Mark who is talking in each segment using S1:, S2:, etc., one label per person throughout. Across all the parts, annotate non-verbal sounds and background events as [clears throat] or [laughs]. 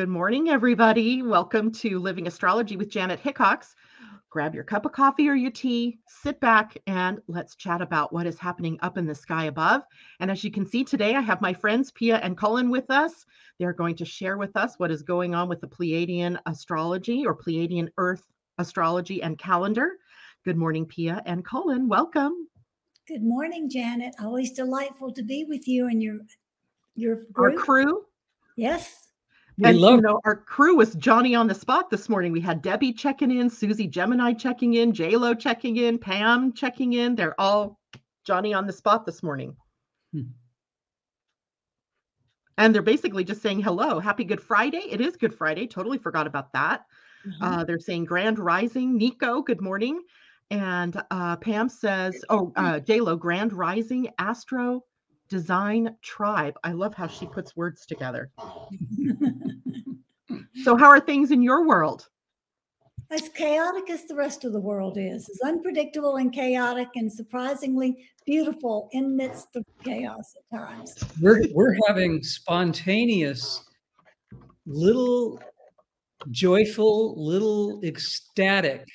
S1: Good morning, everybody. Welcome to Living Astrology with Janet Hickox. Grab your cup of coffee or your tea, sit back, and let's chat about what is happening up in the sky above. And as you can see today, I have my friends Pia and Cullen with us. They're going to share with us what is going on with the Pleiadian astrology or Pleiadian Earth astrology and calendar. Good morning, Pia and Cullen. Welcome.
S2: Good morning, Janet. Always delightful to be with you and your your
S1: group. Our crew.
S2: Yes.
S1: We and love- you know, our crew was Johnny on the spot this morning. We had Debbie checking in, Susie Gemini checking in, J Lo checking in, Pam checking in. They're all Johnny on the spot this morning. Hmm. And they're basically just saying hello. Happy Good Friday. It is Good Friday. Totally forgot about that. Mm-hmm. Uh, they're saying Grand Rising. Nico, good morning. And uh, Pam says, oh, uh, J Lo, Grand Rising, Astro, Design Tribe. I love how she puts words together. [laughs] so, how are things in your world?
S2: As chaotic as the rest of the world is, as unpredictable and chaotic and surprisingly beautiful in midst of chaos at times.
S3: We're we're having spontaneous little joyful, little ecstatic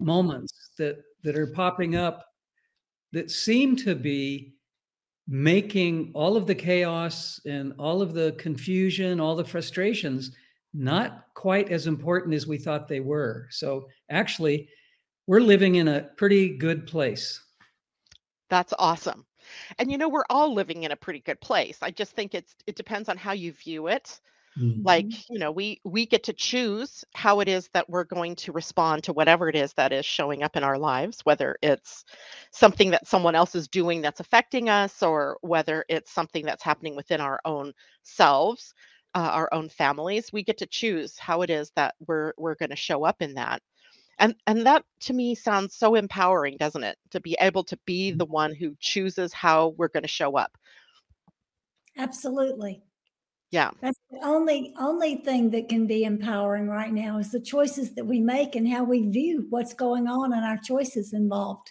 S3: moments that that are popping up that seem to be making all of the chaos and all of the confusion, all the frustrations not quite as important as we thought they were. So actually, we're living in a pretty good place.
S4: That's awesome. And you know, we're all living in a pretty good place. I just think it's it depends on how you view it. Mm-hmm. Like, you know, we we get to choose how it is that we're going to respond to whatever it is that is showing up in our lives, whether it's something that someone else is doing that's affecting us or whether it's something that's happening within our own selves, uh, our own families. We get to choose how it is that we're we're going to show up in that. And and that to me sounds so empowering, doesn't it? To be able to be mm-hmm. the one who chooses how we're going to show up.
S2: Absolutely.
S4: Yeah.
S2: That's the only only thing that can be empowering right now is the choices that we make and how we view what's going on and our choices involved.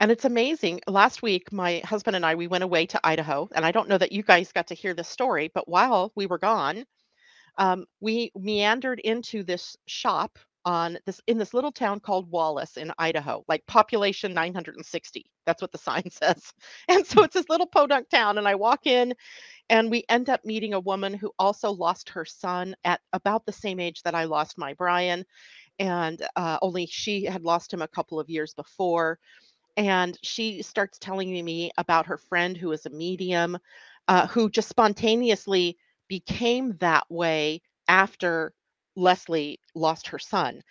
S4: And it's amazing. Last week, my husband and I, we went away to Idaho. And I don't know that you guys got to hear this story, but while we were gone, um, we meandered into this shop on this in this little town called Wallace in Idaho, like population 960. That's what the [laughs] sign says. And so it's this little podunk town. And I walk in and we end up meeting a woman who also lost her son at about the same age that I lost my Brian. And uh, only she had lost him a couple of years before. And she starts telling me about her friend who is a medium, uh, who just spontaneously became that way after Leslie lost her son.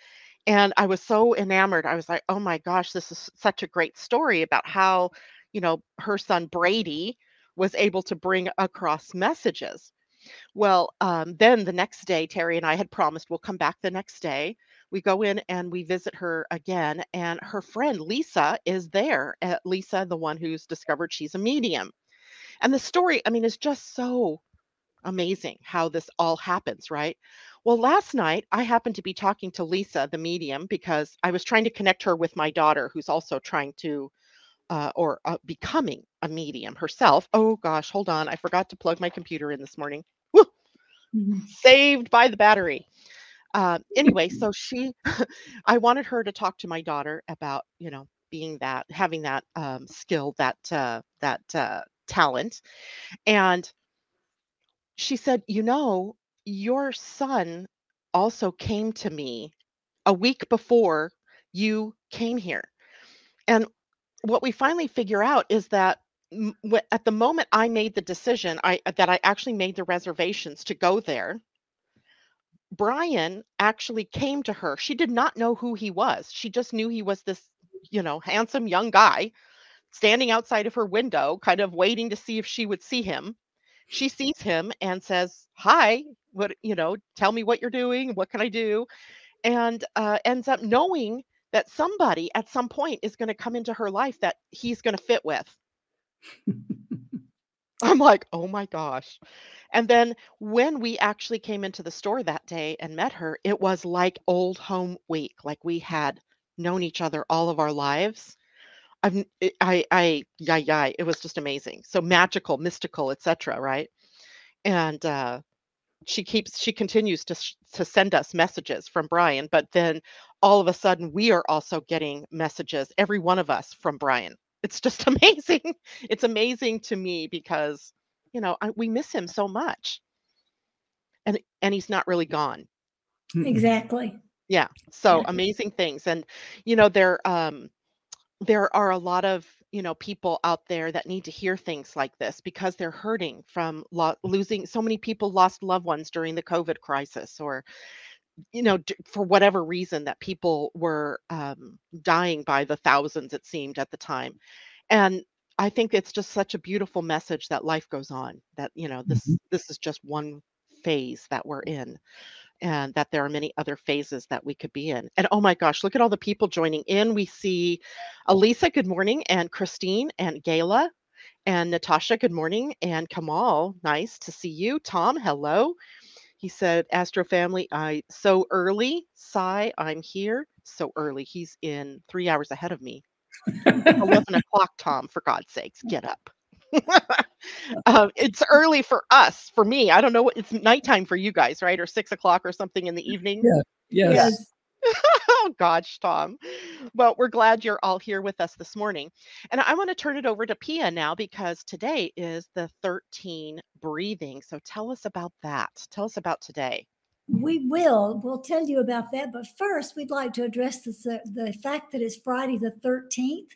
S4: And I was so enamored. I was like, oh my gosh, this is such a great story about how, you know, her son Brady was able to bring across messages. Well, um, then the next day, Terry and I had promised we'll come back the next day. We go in and we visit her again, and her friend Lisa is there. Uh, Lisa, the one who's discovered she's a medium. And the story, I mean, is just so amazing how this all happens, right? Well, last night I happened to be talking to Lisa, the medium, because I was trying to connect her with my daughter, who's also trying to uh, or uh, becoming a medium herself. Oh gosh, hold on. I forgot to plug my computer in this morning. Mm-hmm. Saved by the battery. Uh, anyway, so she, [laughs] I wanted her to talk to my daughter about, you know, being that, having that um, skill, that uh, that uh, talent, and she said, you know, your son also came to me a week before you came here. And what we finally figure out is that at the moment I made the decision, I that I actually made the reservations to go there. Brian actually came to her. She did not know who he was. She just knew he was this, you know, handsome young guy standing outside of her window, kind of waiting to see if she would see him. She sees him and says, "Hi, what you know? Tell me what you're doing. What can I do?" And uh, ends up knowing that somebody at some point is going to come into her life that he's going to fit with. I'm like, oh my gosh. And then when we actually came into the store that day and met her, it was like old home week, like we had known each other all of our lives. I've, I, I, yeah, yeah, it was just amazing. So magical, mystical, etc. Right. And uh, she keeps she continues to to send us messages from Brian, but then all of a sudden we are also getting messages, every one of us from Brian. It's just [laughs] amazing. It's amazing to me because you know I, we miss him so much, and and he's not really gone.
S2: Exactly.
S4: Yeah. So amazing things. And you know, they're um there are a lot of, you know, people out there that need to hear things like this because they're hurting from lo- losing so many people lost loved ones during the COVID crisis or you know, d- for whatever reason that people were um dying by the thousands it seemed at the time. And I think it's just such a beautiful message that life goes on, that, you know, this
S3: Mhm.
S4: this is just one phase that we're in and that there are many other phases that we could be in. And oh my gosh, look at all the people joining in. We see Elisa, good morning, and Christine and Gayla and Natasha, good morning, and Kamal, nice to see you. Tom, hello. He said, Astro family, I so early. Sai, I'm here. So early. He's in three hours ahead of me. [laughs] 11 o'clock, Tom, for God's sakes, get up. [laughs] um, it's early for us, for me. I don't know what it's nighttime for you guys, right? Or six o'clock or something in the evening.
S3: Yeah. Yes.
S2: Yes.
S4: oh gosh, Tom. Well, we're glad you're all here with us this morning. And I want to turn it over to Pia now because today is the 13 breathing. So tell us about that. Tell us about today.
S2: We will. We'll tell you about that. But first, we'd like to address this, uh, the fact that it's Friday the 13th.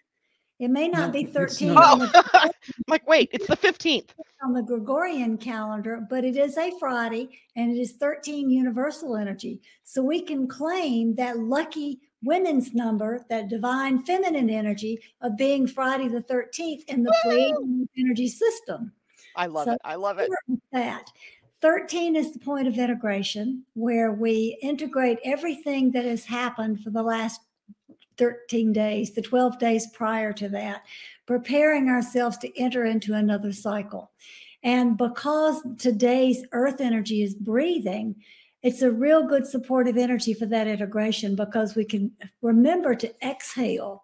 S2: It may not
S3: No,
S2: be 13
S3: not.
S2: on, the, oh, [laughs]
S4: I'm like, wait, it's the 15th.
S2: on the Gregorian calendar, but it is a Friday and it is 13 universal energy. So we can claim that lucky women's number, that divine feminine energy of being Friday the 13th in the Pleiadian energy system.
S4: I love
S2: So-
S4: it. I love it.
S2: that. 13 is the point of integration where we integrate everything that has happened for the last 13 days, the 12 days prior to that, preparing ourselves to enter into another cycle. And because today's earth energy is breathing, it's a real good supportive energy for that integration because we can remember to exhale.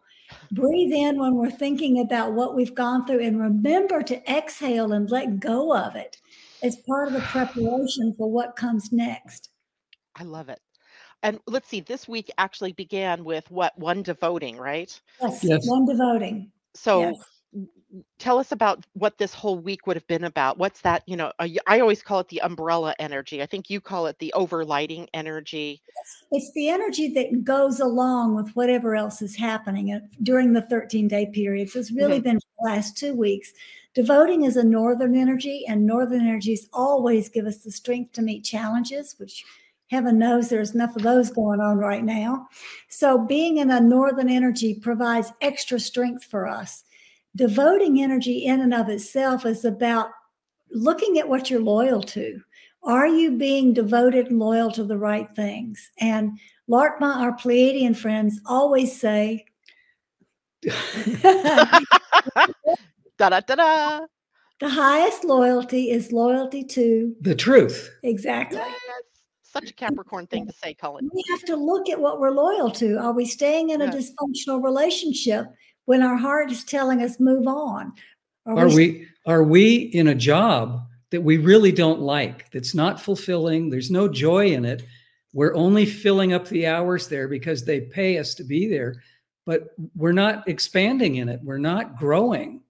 S2: Breathe in when we're thinking about what we've gone through and remember to exhale and let go of it as part of the preparation for what comes next.
S4: I love it. And let's see, this week actually began with what? One devoting, right?
S2: Yes,
S3: Yes.
S2: one devoting.
S4: So
S2: Yes.
S4: w- w- tell us about what this whole week would have been about. What's that? You know, I I always call it the umbrella energy. I think you call it the overlighting energy.
S2: It's the energy that goes along with whatever else is happening uh, during the 13 day period. So it's really been the last two weeks. Devoting is a northern energy, and northern energies always give us the strength to meet challenges, which heaven knows there's enough of those going on right now. So being in a northern energy provides extra strength for us. Devoting energy in and of itself is about looking at what you're loyal to. Are you being devoted and loyal to the right things? And Larkma, our Pleiadian friends, always say, [laughs] [laughs] the
S4: Da da da da.
S2: highest loyalty is loyalty to
S3: The truth.
S2: exactly.
S4: Yes. Such a Capricorn thing to say, Cullen.
S2: We have to look at what we're loyal to. Are we staying in a
S4: Yes.
S2: dysfunctional relationship when our heart is telling us move on?
S3: Are we are we in a job that we really don't like? That's not fulfilling. There's no joy in it. We're only filling up the hours there because they pay us to be there, but we're not expanding in it. We're not growing.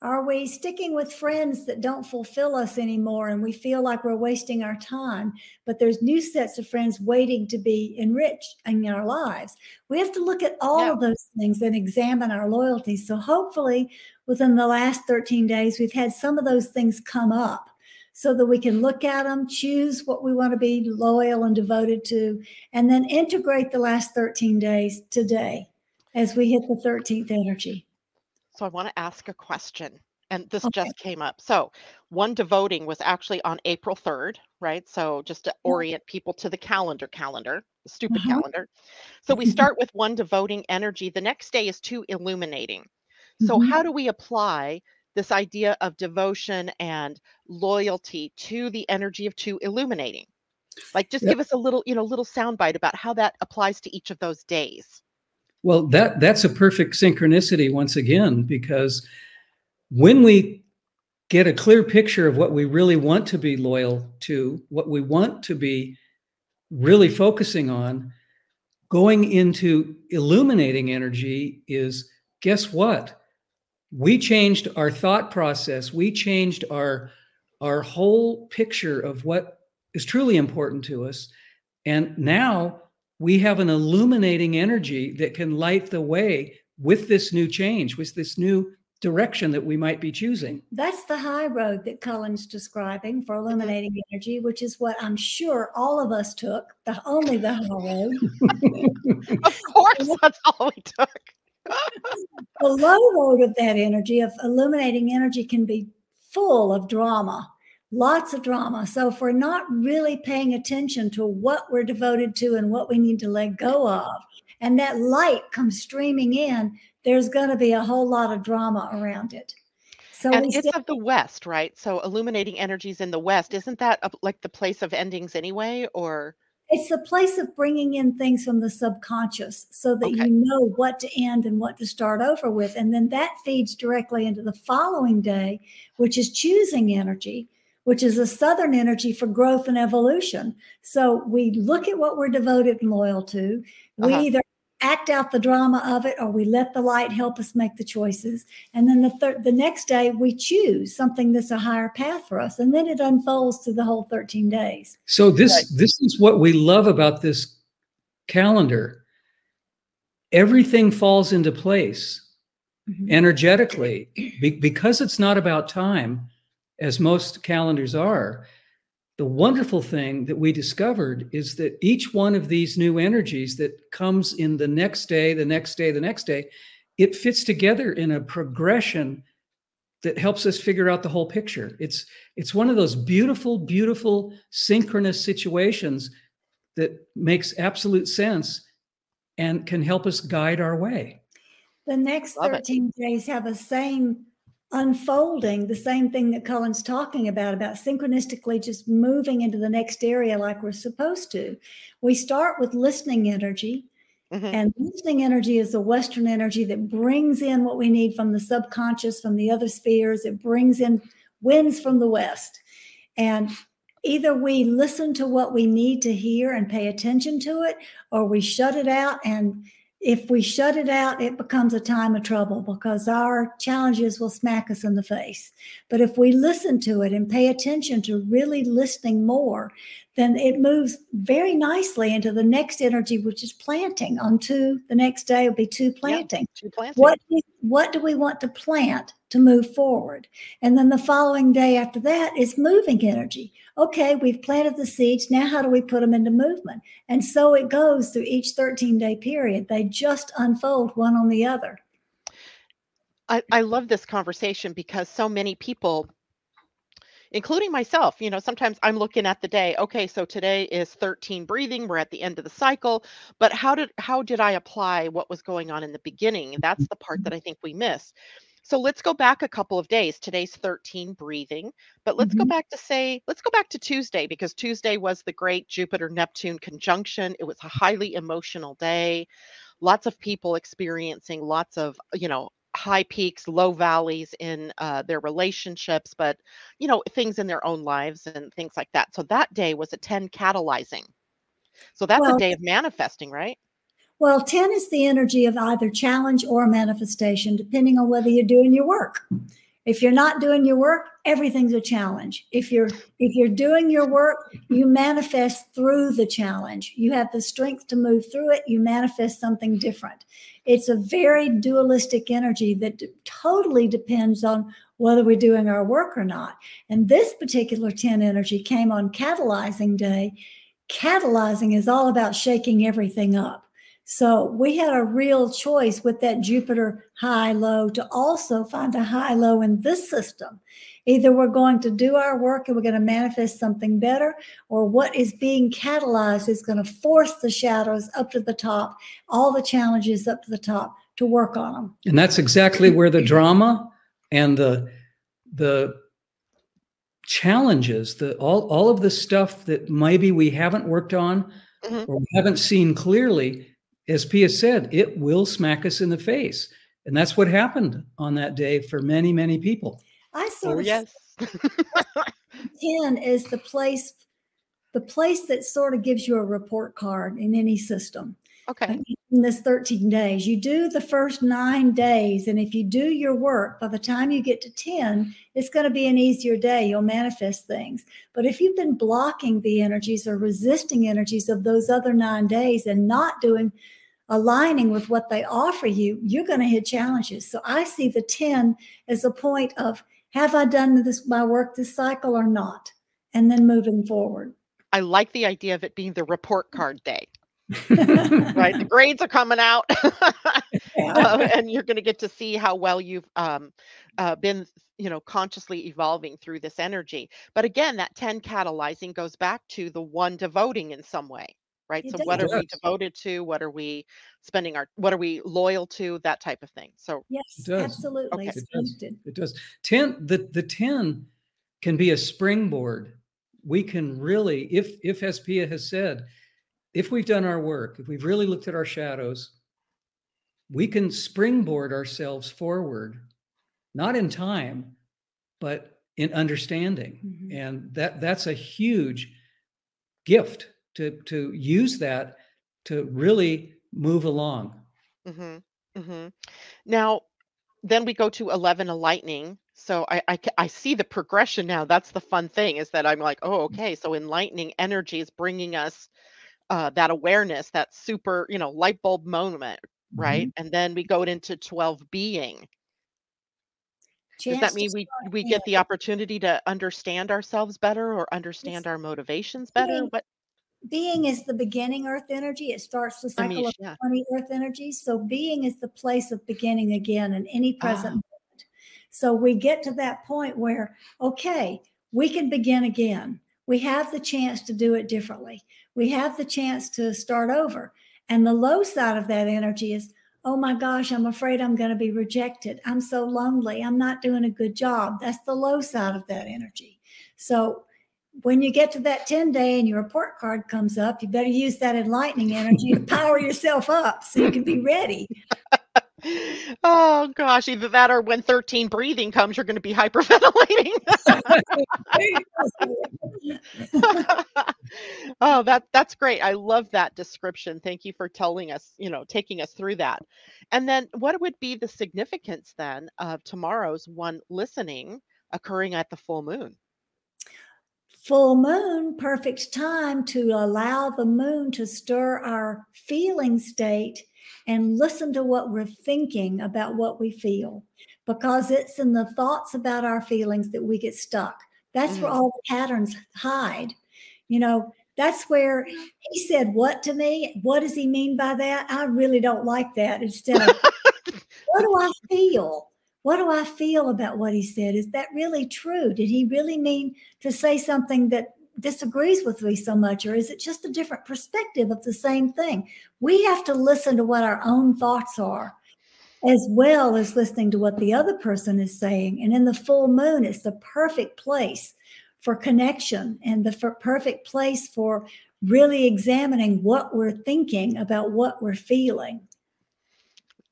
S2: Are we sticking with friends that don't fulfill us anymore and we feel like we're wasting our time? But there's new sets of friends waiting to be enriched in our lives. We have to look at all
S4: Yeah.
S2: of those things and examine our loyalties. So hopefully, within the last 13 days, we've had some of those things come up so that we can look at them, choose what we want to be loyal and devoted to, and then integrate the last 13 days today as we hit the 13th energy.
S4: So I want to ask a question. And this
S2: Okay.
S4: just came up. So, one devoting was actually on April 3rd, right? So, just to orient people to the calendar, calendar, the stupid
S2: Uh-huh.
S4: calendar. So, we start with one devoting energy. The next day is two illuminating. So,
S2: Mhm.
S4: how do we apply this idea of devotion and loyalty to the energy of two illuminating? Like, just
S3: Yep.
S4: give us a little, you know, little soundbite about how that applies to each of those days.
S3: Well, that that's a perfect synchronicity once again because when we get a clear picture of what we really want to be loyal to, what we want to be really focusing on, going into illuminating energy is guess what? We changed our thought process. We changed our our whole picture of what is truly important to us. And now we have an illuminating energy that can light the way with this new change, with this new direction that we might be choosing.
S2: That's the high road that Cullen's describing for mm-hmm. illuminating energy, which is what I'm sure all of us took, the only the high road. [laughs]
S4: of course, that's all we took. [laughs]
S2: the low road of that energy, of illuminating energy, can be full of drama, lots of drama. So if we're not really paying attention to what we're devoted to and what we need to let go of, and that light comes streaming in, there's going to be a whole lot of drama around it.
S4: So and it's of the West, right? So illuminating energies in the West, isn't that a, like the place of endings anyway, or?
S2: It's the place of bringing in things from the subconscious so that okay. you know what to end and what to start over with. And then that feeds directly into the following day, which is choosing energy, which is a southern energy for growth and evolution. So we look at what we're devoted and loyal to. We uh-huh. either act out the drama of it or we let the light help us make the choices and then the third the next day we choose something that's a higher path for us and then it unfolds through the whole 13 days
S3: so this right. this is what we love about this calendar everything falls into place mm-hmm. energetically be, because it's not about time as most calendars are the wonderful thing that we discovered is that each one of these new energies that comes in the next day, the next day, the next day, it fits together in a progression that helps us figure out the whole picture. It's it's one of those beautiful, beautiful synchronous situations that makes absolute sense and can help us guide our way.
S2: The next Love 13 it. days have the same unfolding the same thing that Cullen's talking about, about synchronistically just moving into the next area like we're supposed to. We start with listening energy. Mm-hmm. And listening energy is the Western energy that brings in what we need from the subconscious, from the other spheres. It brings in winds from the West. And either we listen to what we need to hear and pay attention to it, or we shut it out and if we shut it out, it becomes a time of trouble because our challenges will smack us in the face. But if we listen to it and pay attention to really listening more, then it moves very nicely into the next energy, which is planting. On two, the next day will be two planting. Yep, two planting. What, what do we want to plant to move forward? And then the following day after that is moving energy. Okay, we've planted the seeds. Now, how do we put them into movement? And so it goes through each 13 day period. They just unfold one on the other.
S4: I, I love this conversation because so many people including myself. You know, sometimes I'm looking at the day, okay, so today is 13 breathing, we're at the end of the cycle, but how did how did I apply what was going on in the beginning? That's the part that I think we miss. So let's go back a couple of days. Today's 13 breathing, but let's mm-hmm. go back to say, let's go back to Tuesday because Tuesday was the great Jupiter Neptune conjunction. It was a highly emotional day. Lots of people experiencing lots of, you know, high peaks, low valleys in uh, their relationships, but you know things in their own lives and things like that. So that day was a ten catalyzing. So that's well, a day of manifesting, right?
S2: Well, 10 is the energy of either challenge or manifestation, depending on whether you're doing your work. If you're not doing your work, everything's a challenge. If you're if you're doing your work, you manifest through the challenge. You have the strength to move through it, you manifest something different. It's a very dualistic energy that d- totally depends on whether we're doing our work or not. And this particular 10 energy came on catalyzing day. Catalyzing is all about shaking everything up. So we had a real choice with that Jupiter high low to also find a high low in this system. Either we're going to do our work and we're going to manifest something better, or what is being catalyzed is going to force the shadows up to the top, all the challenges up to the top to work on them.
S3: And that's exactly where the drama and the the challenges, the all all of the stuff that maybe we haven't worked on mm-hmm. or haven't seen clearly as Pia said, it will smack us in the face. And that's what happened on that day for many, many people.
S2: I sort
S4: Oh yes. [laughs]
S2: 10 is the place the place that sort of gives you a report card in any system
S4: okay.
S2: in this 13 days. You do the first nine days and if you do your work by the time you get to 10 it's going to be an easier day. You'll manifest things. But if you've been blocking the energies or resisting energies of those other nine days and not doing aligning with what they offer you you're going to hit challenges. So i see the 10 as a point of have i done this my work this cycle or not? And then moving forward.
S4: I like the idea of it being the report card day, [laughs] right? the grades are coming out, [laughs]
S2: Yeah.
S4: uh, and you're going to get to see how well you've um, uh, been, you know, consciously evolving through this energy. But again, that 10 catalyzing goes back to the one devoting in some way, right?
S2: It
S4: so what are we devoted to? What are we spending our? What are we loyal to? That type of thing. So
S2: yes
S3: does.
S2: absolutely
S4: Okay.
S3: It does. It does. 10 the the 10 can be a springboard. We can really if if as Pia has said if we've done our work, if we've really looked at our shadows, we can springboard ourselves forward not in time but in understanding.
S2: Mhm.
S3: And that that's a huge gift to to use that to really move along.
S4: hmm hmm Now, then we go to 11 enlightening. So I, I I see the progression now. That's the fun thing is that I'm like, oh, okay. So enlightening energy is bringing us uh, that awareness, that super, you know, light bulb moment, right? And then we go into 12 being. Does that mean we we get the opportunity to understand ourselves better or understand our motivations better?
S2: being-
S4: What
S2: being is the beginning earth energy it starts the cycle
S4: Amish,
S2: of
S4: yeah.
S2: 20 earth energies so being is the place of beginning again in any present
S4: Ah.
S2: moment so we get to that point where okay we can begin again we have the chance to do it differently. We have the chance to start over. And the low side of that energy is oh my gosh i'm afraid i'm going to be rejected. I'm so lonely. I'm not doing a good job. That's the low side of that energy. So when you get to that 10 day and your report card comes up, you better use that enlightening energy to [laughs] power yourself up so you can be ready.
S4: Oh gosh, either that or when 13 breathing comes, you're going to be hyperventilating. [laughs] oh, that that's great. I love that description. Thank you for telling us, you know, taking us through that. And then what would be the significance then of tomorrow's one listening occurring at the full moon?
S2: Full moon, perfect time to allow the moon to stir our feeling state and listen to what we're thinking about what we feel because it's in the thoughts about our feelings that we get stuck. That's where
S4: Mm.
S2: all the patterns hide. You know, that's where he said what to me. What does he mean by that? I really don't like that. Instead of [laughs] what do I feel? What do I feel about what he said? Is that really true? Did he really mean to say something that disagrees with me so much? Or is it just a different perspective of the same thing? We have to listen to what our own thoughts are, as well as listening to what the other person is saying. And in the full moon, it's the perfect place for connection and the perfect place for really examining what we're thinking about what we're feeling.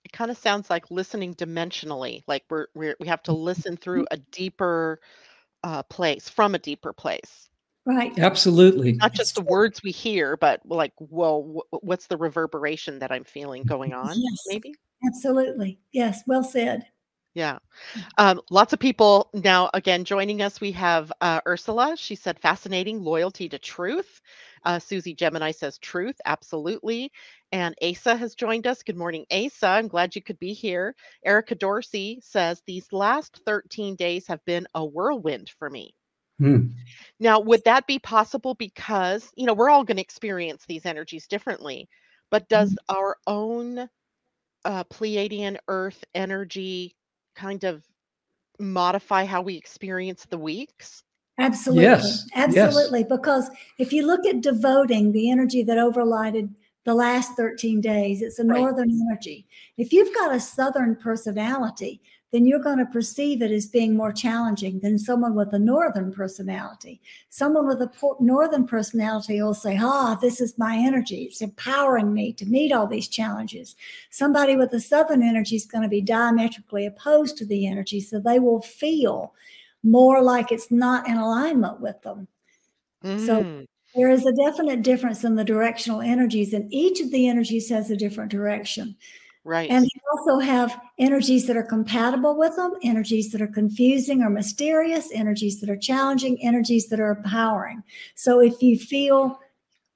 S4: It kind of sounds like listening dimensionally, like we're, we're we have to listen through a deeper uh, place, from a deeper place.
S2: Right.
S3: Absolutely.
S4: Not just the words we hear, but like, well, wh- what's the reverberation that I'm feeling going on?
S2: Yes.
S4: Maybe.
S2: Absolutely. Yes. Well said.
S4: Yeah. Um, lots of people now, again, joining us. We have uh, Ursula. She said, fascinating loyalty to truth. Uh, Susie Gemini says, truth. Absolutely. And Asa has joined us. Good morning, Asa. I'm glad you could be here. Erica Dorsey says, these last 13 days have been a whirlwind for me.
S3: Hmm.
S4: Now, would that be possible because, you know, we're all going to experience these energies differently, but does our own uh, Pleiadian Earth energy kind of modify how we experience the weeks?
S2: Absolutely.
S3: Yes, yes.
S2: Absolutely. Because if you look at devoting the energy that overlighted the last 13 days, it's a
S4: Right.
S2: northern energy. If you've got a southern personality, then you're going to perceive it as being more challenging than someone with a northern personality. Someone with a northern personality will say, Ah, this is my energy. It's empowering me to meet all these challenges. Somebody with a southern energy is going to be diametrically opposed to the energy. So they will feel more like it's not in alignment with them. So
S4: Mm,
S2: there is a definite difference in the directional energies, and each of the energies has a different direction.
S4: Right.
S2: And they also have energies that are compatible with them, energies that are confusing or mysterious, energies that are challenging, energies that are empowering. So if you feel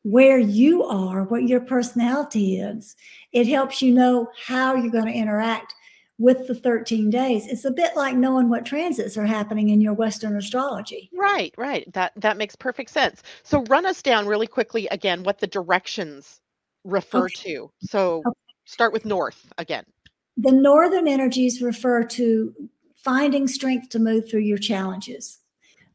S2: where you are, what your personality is, it helps you know how you're going to interact with the 13 days. It's a bit like knowing what transits are happening in your Western astrology.
S4: Right, right. That that makes perfect sense. So run us down really quickly again what the directions refer
S2: Okay.
S4: to. So
S2: Okay.
S4: Start with north again.
S2: The northern energies refer to finding strength to move through your challenges.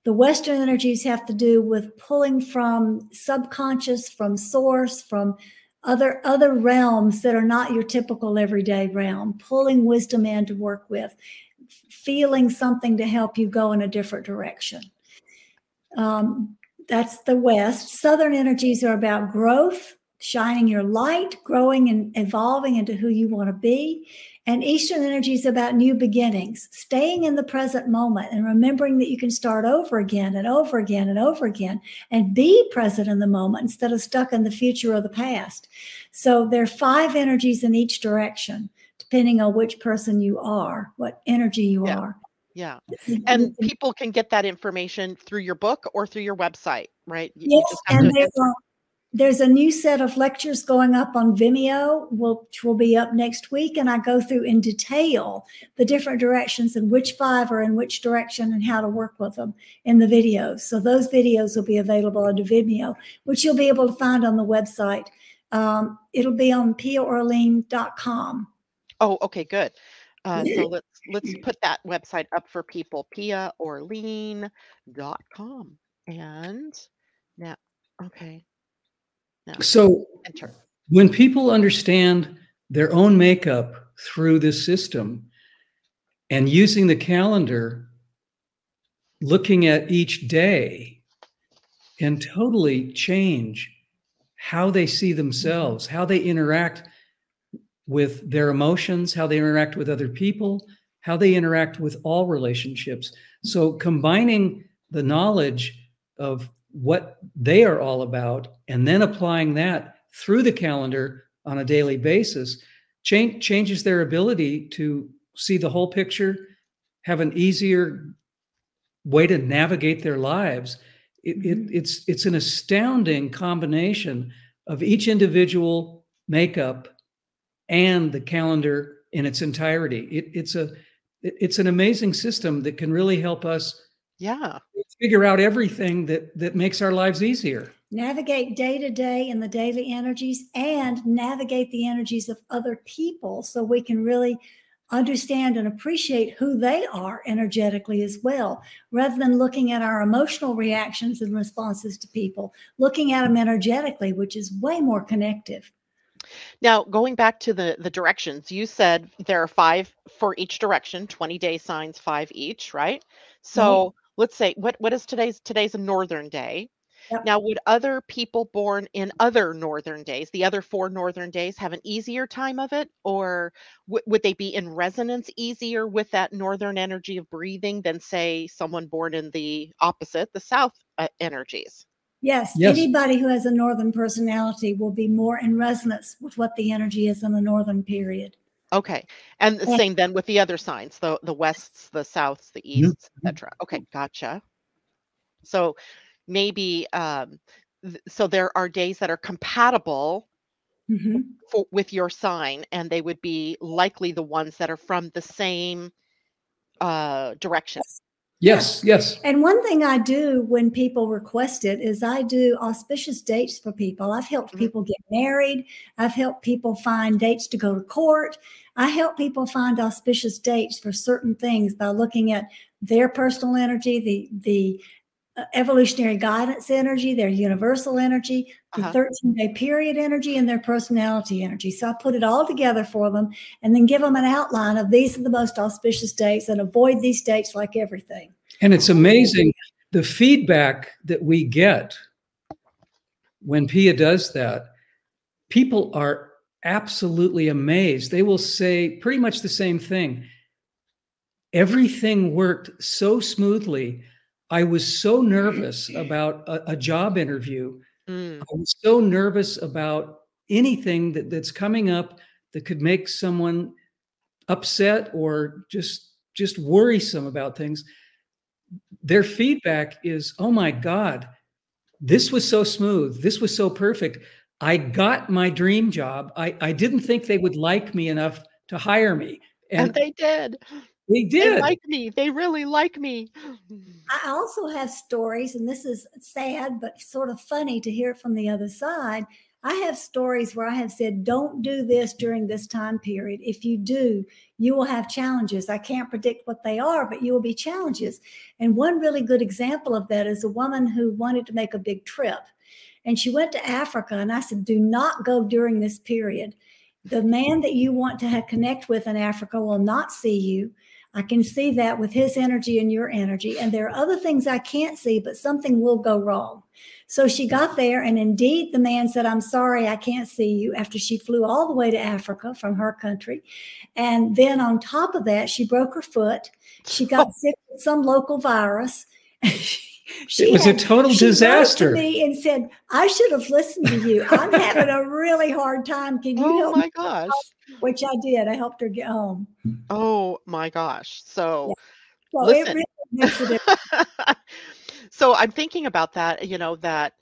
S2: The Western energies have to do with pulling from subconscious, from source, from other other realms that are not your typical everyday realm, pulling wisdom in to work with, feeling something to help you go in a different direction. Um, that's the West. Southern energies are about growth, shining your light, growing and evolving into who you want to be. And Eastern energy is about new beginnings, staying in the present moment and remembering that you can start over again and over again and over again and be present in the moment instead of stuck in the future or the past. So there are five energies in each direction, depending on which person you are, what energy you
S4: Yeah.
S2: are.
S4: Yeah. And people can get that information through your book or through your website, right? You-
S2: Yes, and
S4: to
S2: there's
S4: enter-
S2: a, there's a new set of lectures going up on Vimeo, which will be up next week. And I go through in detail the different directions and which five are in which direction and how to work with them in the videos. So those videos will be available on Vimeo, which you'll be able to find on the website. Um, it'll be on piaorleane.com.
S4: Oh, okay, good. Uh, so [laughs] let's let's put that website up for people, piaorleane.com. And now, okay, now
S3: So
S4: enter.
S3: when people understand their own makeup through this system and using the calendar, looking at each day can totally change how they see themselves, how they interact with their emotions, how they interact with other people, how they interact with all relationships. So combining the knowledge of what they are all about and then applying that through the calendar on a daily basis change, changes their ability to see the whole picture, have an easier way to navigate their lives. It, it, mm-hmm. it's it's an astounding combination of each individual makeup and the calendar in its entirety. It, it's a it's an amazing system that can really help us
S4: Yeah.
S3: figure out everything that that makes our lives easier.
S2: navigate day to day in the daily energies and navigate the energies of other people so we can really understand and appreciate who they are energetically as well rather than looking at our emotional reactions and responses to people looking at them energetically which is way more connective
S4: Now, going back to the the directions, you said there are five for each direction, 20 day signs, five each, right? So mm-hmm. Let's say what what is today's today's a northern day.
S2: Yep.
S4: Now, would other people born in other northern days, the other four northern days, have an easier time of it, or w- would they be in resonance easier with that northern energy of breathing than, say, someone born in the opposite, the south uh, energies?
S2: yes,
S3: Yes.
S2: anybody who has a northern personality will be more in resonance with what the energy is in the northern period
S4: Okay, and the same then with the other signs, the the wests, the souths, the easts, etc. Okay, gotcha. So maybe um, th- so there are days that are compatible
S2: Mhm.
S4: for with your sign, and they would be likely the ones that are from the same uh, direction.
S3: Yes, yes.
S2: And one thing I do when people request it is I do auspicious dates for people. I've helped
S4: Mhm.
S2: people get married. I've helped people find dates to go to court. I help people find auspicious dates for certain things by looking at their personal energy, the the evolutionary guidance energy, their universal energy, the
S4: Uh-huh.
S2: 13 day period energy, and their personality energy. So I put it all together for them and then give them an outline of these are the most auspicious dates and avoid these dates like everything.
S3: And it's amazing the feedback that we get when Pia does that. People are absolutely amazed. They will say pretty much the same thing. everything worked so smoothly. I was so nervous [clears throat] about a, a job interview.
S4: Mm.
S3: I was so nervous about anything that, that's coming up that could make someone upset or just just worrisome about things. Their feedback is, "Oh my God, this was so smooth. This was so perfect. I got my dream job. I, I didn't think they would like me enough to hire me.
S4: And
S3: And
S4: they did.
S3: They
S4: They
S3: did.
S4: like me. They really like me. [gasps]
S2: I also have stories, and this is sad, but sort of funny to hear it from the other side. I have stories where I have said, don't do this during this time period. If you do, you will have challenges. I can't predict what they are, but you will be challenges. And one really good example of that is a woman who wanted to make a big trip. And she went to Africa, and I said, do not go during this period. The man that you want to have, connect with in Africa will not see you. I can see that with his energy and your energy. And there are other things I can't see, but something will go wrong. So she got there, and indeed, the man said, I'm sorry, I can't see you after she flew all the way to Africa from her country. And then on top of that, she broke her foot. She got oh. sick with some local virus. [laughs] she
S3: it was a
S2: had-
S3: total
S2: she wrote
S3: disaster.
S2: to me and said, I should have listened to you. I'm having a [laughs] really hard time. Can you
S4: Oh
S2: help me?
S4: my gosh.
S2: Which I did. I helped her get home.
S4: Oh my gosh. So
S2: So it
S4: Listen.
S2: really makes a [laughs]
S4: so I'm thinking about that, you know, that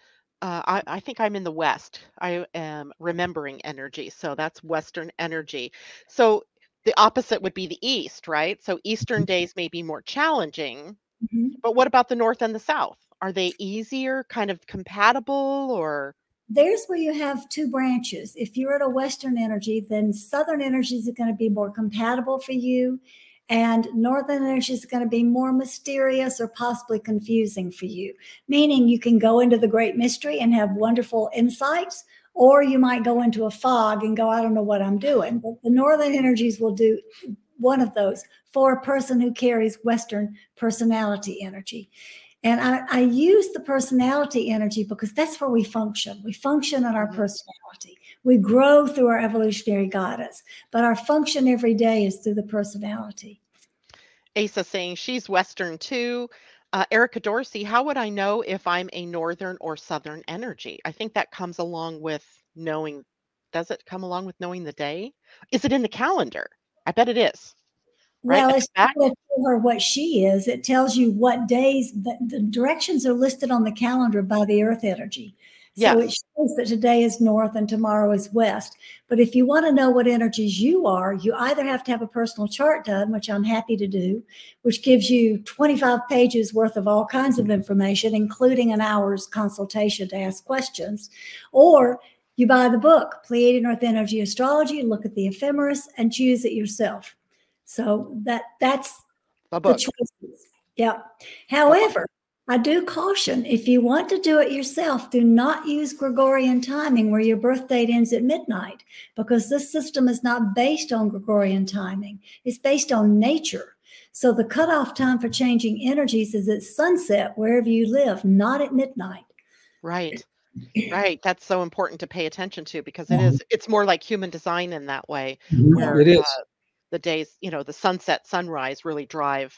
S4: uh, I, I think I'm in the West. I am remembering energy. So that's Western energy. So the opposite would be the East, right? So Eastern days may be more challenging,
S2: Mhm.
S4: but what about the North and the South? Are they easier, kind of compatible, or?
S2: There's where you have two branches. If you're at a Western energy, then Southern energies are going to be more compatible for you, and Northern energies are going to be more mysterious or possibly confusing for you. Meaning you can go into the great mystery and have wonderful insights, or you might go into a fog and go, I don't know what I'm doing. But the Northern energies will do one of those for a person who carries Western personality energy. And I, I use the personality energy because that's where we function. We function on our
S4: Mhm.
S2: personality. We grow through our evolutionary guidance, but our function every day is through the personality.
S4: Asa saying she's Western too. Uh, Erica Dorsey, how would I know if I'm a Northern or Southern energy? I think that comes along with knowing. Does it come along with knowing the day? Is it in the calendar? I bet it is. Right,
S2: Well, it's
S4: back?
S2: not her what she is. It tells you what days the, the directions are listed on the calendar by the earth energy. So it shows that today is north and tomorrow is west. But if you want to know what energies you are, you either have to have a personal chart done, which I'm happy to do, which gives you 25 pages worth of all kinds of information, including an hour's consultation to ask questions, or you buy the book, Pleiadian Earth Energy Astrology, look at the ephemeris and choose it yourself. So that that's
S4: The
S2: the
S4: book.
S2: choices. Yeah. However, I do caution if you want to do it yourself, do not use Gregorian timing where your birth date ends at midnight because this system is not based on Gregorian timing. It's based on nature. So the cutoff time for changing energies is at sunset wherever you live, not at midnight.
S4: Right. [clears throat] Right. That's so important to pay attention to because it is, it's more like human design in that way, where
S3: It is.
S4: uh, the days, you know, the sunset, sunrise really drive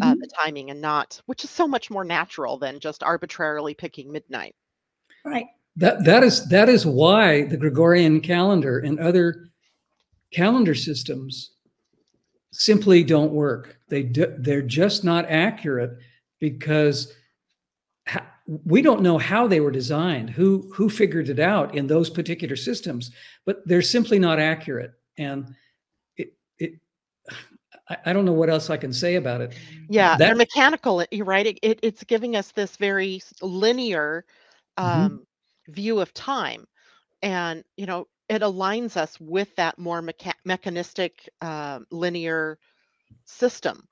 S4: uh,
S2: Mhm.
S4: the timing and not, which is so much more natural than just arbitrarily picking midnight.
S2: Right.
S3: That that is that is why the Gregorian calendar and other calendar systems simply don't work. They do, they're just not accurate because we don't know how they were designed, who who figured it out in those particular systems, but they're simply not accurate. And I, I don't know what else I can say about it.
S4: Yeah, they're mechanical. You're right. It, it, it's giving us this very s- linear
S3: Mhm.
S4: um, view of time, and you know, it aligns us with that more mecha- mechanistic, um, linear system.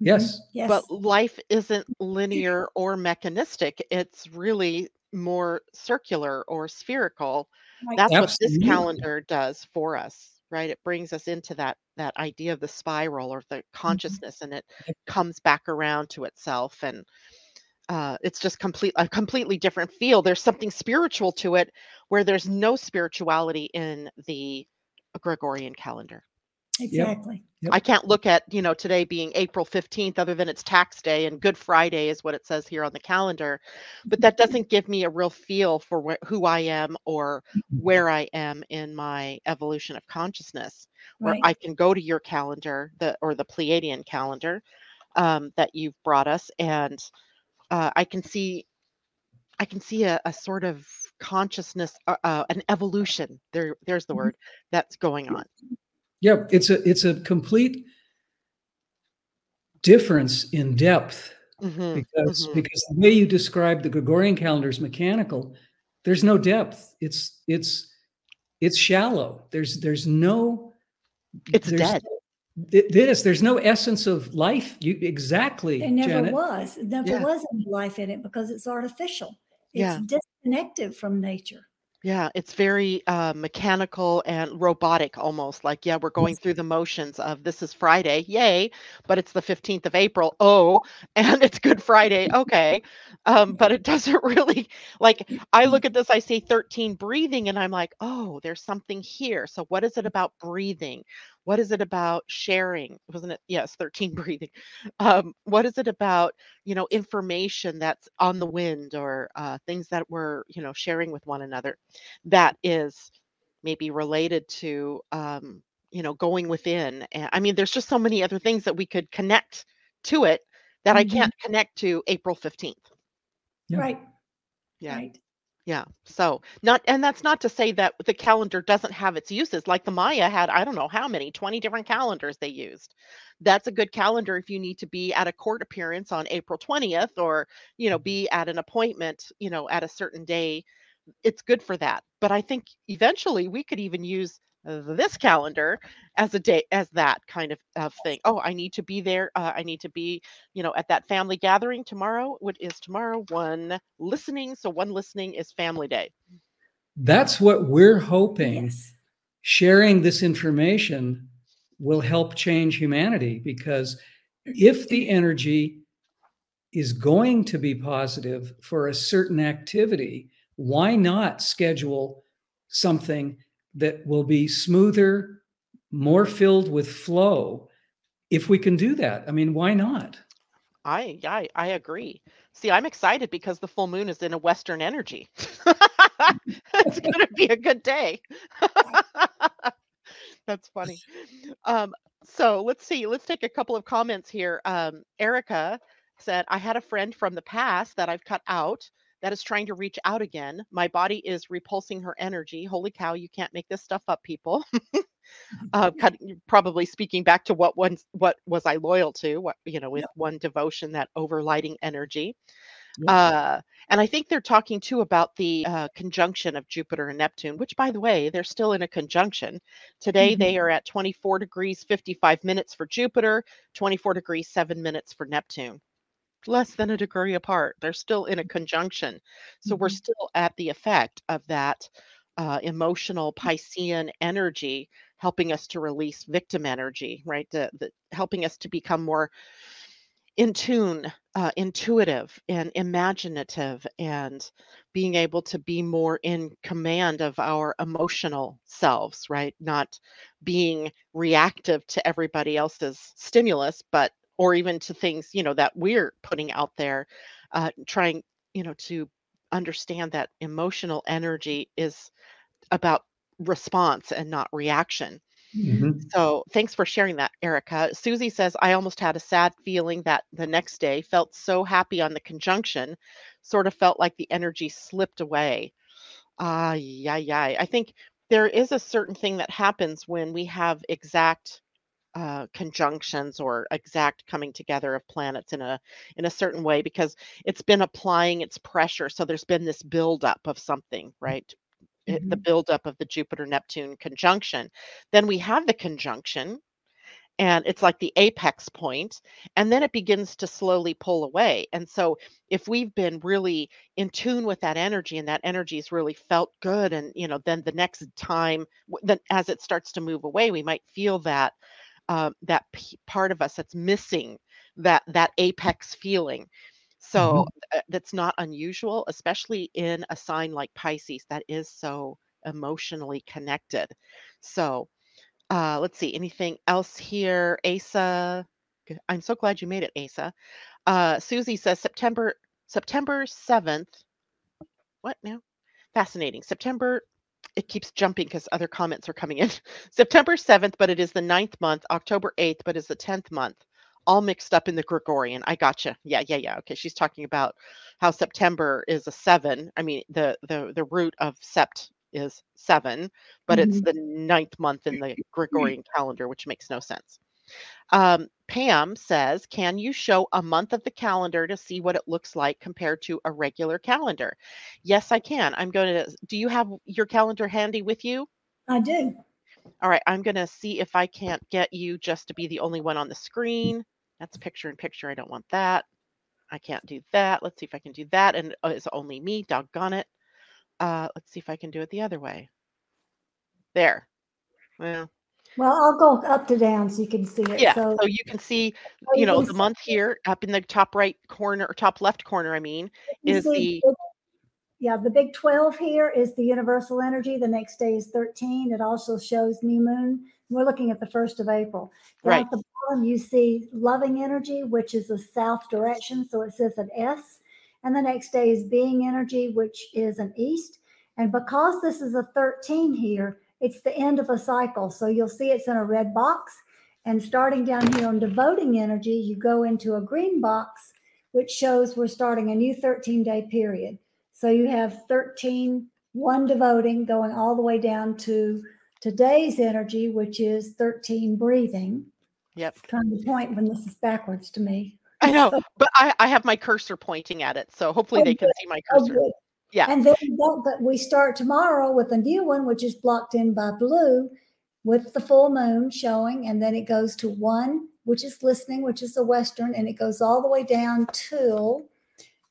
S3: Yes.
S2: Yes.
S4: But life isn't linear or mechanistic. It's really more circular or spherical.
S2: Right.
S4: That's what this calendar does for us, right? It brings us into that that idea of the spiral or the consciousness, and it comes back around to itself, and uh, it's just complete a completely different feel. There's something spiritual to it, where there's no spirituality in the Gregorian calendar.
S2: Exactly.
S3: Yep.
S4: I can't look at, you know, today being April 15th, other than it's tax day and Good Friday is what it says here on the calendar. But that doesn't give me a real feel for wh- who I am or where I am in my evolution of consciousness. Where
S2: Right.
S4: I can go to your calendar, the or the Pleiadian calendar um, that you've brought us, and uh, I can see, I can see a, a sort of consciousness, uh, uh, an evolution. There, there's the
S2: Mhm.
S4: word that's going on.
S3: Yeah, it's a it's a complete difference in depth
S4: Mhm,
S3: because
S4: mhm.
S3: because the way you describe the Gregorian calendar is mechanical. There's no depth. It's it's it's shallow. There's there's no
S4: It's
S3: there's,
S4: dead.
S3: It is. There's no essence of life. You exactly,
S2: There never
S3: Janet.
S2: was. There never
S4: Yeah.
S2: was any life in it because it's artificial. It's
S4: Yeah.
S2: disconnected from nature.
S4: Yeah, it's very uh, mechanical and robotic almost. Like, yeah, we're going through the motions of this is Friday, yay, but it's the 15th of April. Oh, [laughs] and it's Good Friday. Okay. Um, but it doesn't [laughs] really like I look at this, I see 13 breathing, and I'm like, oh, there's something here. So what is it about breathing? What is it about sharing? Wasn't it? Yes, 13 [laughs] breathing. Um, what is it about, you know, information that's on the wind or uh, things that we're, you know, sharing with one another? that is maybe related to um, you know going within and i mean there's just so many other things that we could connect to it that i
S2: Mhm.
S4: can't connect to april 15th
S3: Yeah.
S2: Right.
S4: yeah
S2: Right.
S4: Yeah so not and that's not to say that the calendar doesn't have its uses like the maya had i don't know how many 20 different calendars they used that's a good calendar if you need to be at a court appearance on april 20th or you know mm-hmm. be at an appointment you know at a certain day it's good for that. But I think eventually we could even use this calendar as a day as that kind of, of thing. Oh, I need to be there. Uh, I need to be, you know, at that family gathering tomorrow. What is tomorrow? One listening. So one listening is family day.
S3: That's what we're hoping.
S2: Yes.
S3: Sharing this information will help change humanity because if the energy is going to be positive for a certain activity, why not schedule something that will be smoother, more filled with flow? If we can do that, I mean, why not?
S4: I I I agree. See, I'm excited because the full moon is in a Western energy. [laughs] it's going to be a good day. [laughs] That's funny. Um, so let's see. Let's take a couple of comments here. Um, Erica said, I had a friend from the past that I've cut out that is trying to reach out again. My body is repulsing her energy. Holy cow, you can't make this stuff up, people. [laughs] uh, [laughs] probably speaking back to what once what was I loyal to? What you know, with one devotion, that overlighting energy.
S3: Yep.
S4: Uh, and I think they're talking too about the uh, conjunction of Jupiter and Neptune, which, by the way, they're still in a conjunction. Today
S2: Mhm.
S4: they are at 24 degrees 55 minutes for Jupiter, 24 degrees 7 minutes for Neptune. Less than a degree apart. They're still in a conjunction. So we're
S2: Mhm.
S4: still at the effect of that uh, emotional Piscean energy helping us to release victim energy, right? The, the, helping us to become more in tune, uh, intuitive, and imaginative, and being able to be more in command of our emotional selves, right? Not being reactive to everybody else's stimulus, but or even to things you know that we're putting out there, uh, trying you know to understand that emotional energy is about response and not reaction.
S3: Mhm.
S4: So thanks for sharing that, Erica. Susie says, I almost had a sad feeling that the next day felt so happy on the conjunction, sort of felt like the energy slipped away. Ah, yeah, yeah. I think there is a certain thing that happens when we have exact uh, conjunctions or exact coming together of planets in a in a certain way because it's been applying its pressure. So there's been this buildup of something, right? it- the buildup of the Jupiter Neptune conjunction. Then we have the conjunction, and it's like the apex point, and then it begins to slowly pull away. And so, if we've been really in tune with that energy, and that energy's really felt good, and you know, then the next time, then as it starts to move away, we might feel that uh, that p- part of us that's missing that that apex feeling. So uh, that's not unusual, especially in a sign like Pisces that is so emotionally connected. So Uh, let's see, anything else here? Asa, I'm so glad you made it, Asa. Uh, Susie says September September 7th. What now? Fascinating. September, it keeps jumping because other comments are coming in. [laughs] September 7th, but it is the ninth month. October 8th, but it's the 10th month. All mixed up in the Gregorian. I gotcha. Yeah, yeah, yeah. Okay. She's talking about how September is a seven. I mean, the the the root of sept is seven, but it's mm-hmm. the ninth month in the mm-hmm. Gregorian calendar, which makes no sense. Um, Pam says, Can you show a month of the calendar to see what it looks like compared to a regular calendar? Yes, I can. I'm going to. Do you have your calendar handy with you?
S2: I do.
S4: All right, I'm going to see if I can't get you just to be the only one on the screen. That's picture in picture. I don't want that. I can't do that. Let's see if I can do that. And uh, it's only me. Doggone it. Uh, let's see if I can do it the other way. There. Well,
S2: Well, I'll go up to down so you can see it.
S4: yeah.
S2: So,
S4: So you can see, oh,
S2: so
S4: you know, the month here up in the top right corner or top left corner, I mean, is
S2: see
S4: the
S2: yeah, the big 12 here is the universal energy. The next day is 13. It also shows new moon. We're looking at the 1st of April. Down
S4: Right.
S2: at the bottom, you see loving energy, which is a south direction. So it says an S. And the next day is being energy, which is an east. And because this is a 13 here, it's the end of a cycle. So you'll see it's in a red box. And starting down here on devoting energy, you go into a green box, which shows we're starting a new 13 day period. So you have 13, one devoting going all the way down to today's energy, which is 13 breathing.
S4: Yep.
S2: Kind of point when this is backwards to me.
S4: I know, [laughs] but I, I have my cursor pointing at it, so hopefully
S2: Oh,
S4: they can see my
S2: Oh,
S4: cursor.
S2: good.
S4: Yeah.
S2: And then don't, we start tomorrow with a new one, which is blocked in by blue with the full moon showing. And then it goes to one, which is listening, which is the Western, and it goes all the way down till,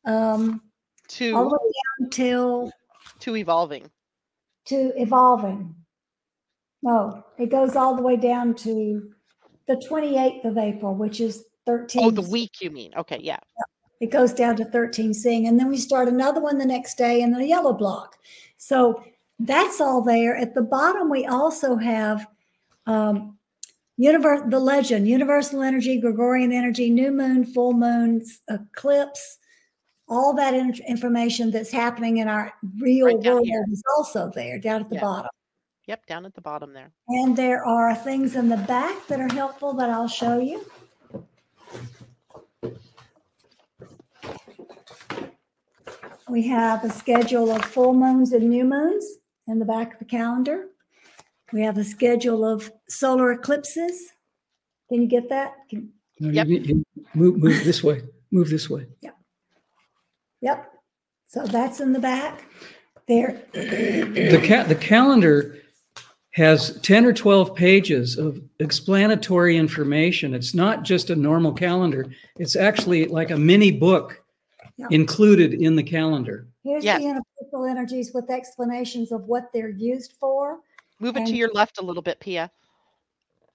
S2: um,
S4: to, all
S2: the way down till
S4: to evolving.
S2: to evolving. No, it goes all the way down to the 28th of April, which is 13.
S4: Oh, the week you mean? Okay, yeah.
S2: It goes down to 13 seeing. And then we start another one the next day in the yellow block. So that's all there. At the bottom, we also have um, universe, the legend, universal energy, Gregorian energy, new moon, full moon, eclipse, all that in- information that's happening in our real
S4: Right
S2: world
S4: here.
S2: is also there down at the
S4: Yeah.
S2: bottom.
S4: Yep, down at the bottom there.
S2: And there are things in the back that are helpful that I'll show you. We have a schedule of full moons and new moons in the back of the calendar. We have a schedule of solar eclipses. Can you get that? Can-
S3: No, you
S4: Yep.
S3: need- you move, move this way. Move this way.
S2: Yep. So that's in the back. There,
S3: The ca- the calendar has 10 or 12 pages of explanatory information. It's not just a normal calendar. It's actually like a mini book
S2: Yeah.
S3: included in the calendar.
S2: here's
S4: Yes.
S2: the universal energies with explanations of what they're used for.
S4: Move it to
S2: And-
S4: your left a little bit, Pia.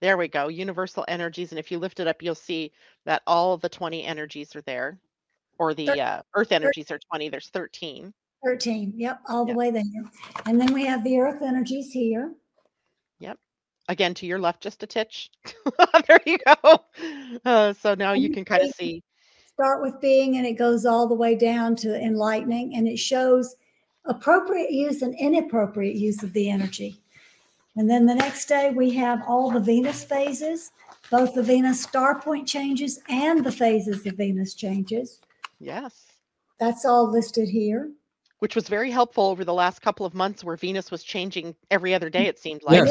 S4: There we go. Universal energies. And if you lift it up, you'll see that all of the 20 energies are there. Or the
S2: Thir-
S4: uh, earth energies are 20. There's 13.
S2: 13. Yep, all the
S4: Yeah.
S2: way there. And then we have the earth energies here. Yep.
S4: Again, to your left, just a titch. [laughs] there you go. Uh, so now you can kind of see.
S2: Start with being and it goes all the way down to enlightening and it shows appropriate use and inappropriate use of the energy. And then the next day we have all the Venus phases, both the Venus star point changes and the phases of Venus changes.
S4: Yes.
S2: That's all listed here.
S4: Which was very helpful over the last couple of months where Venus was changing every other day, mm, it seemed like.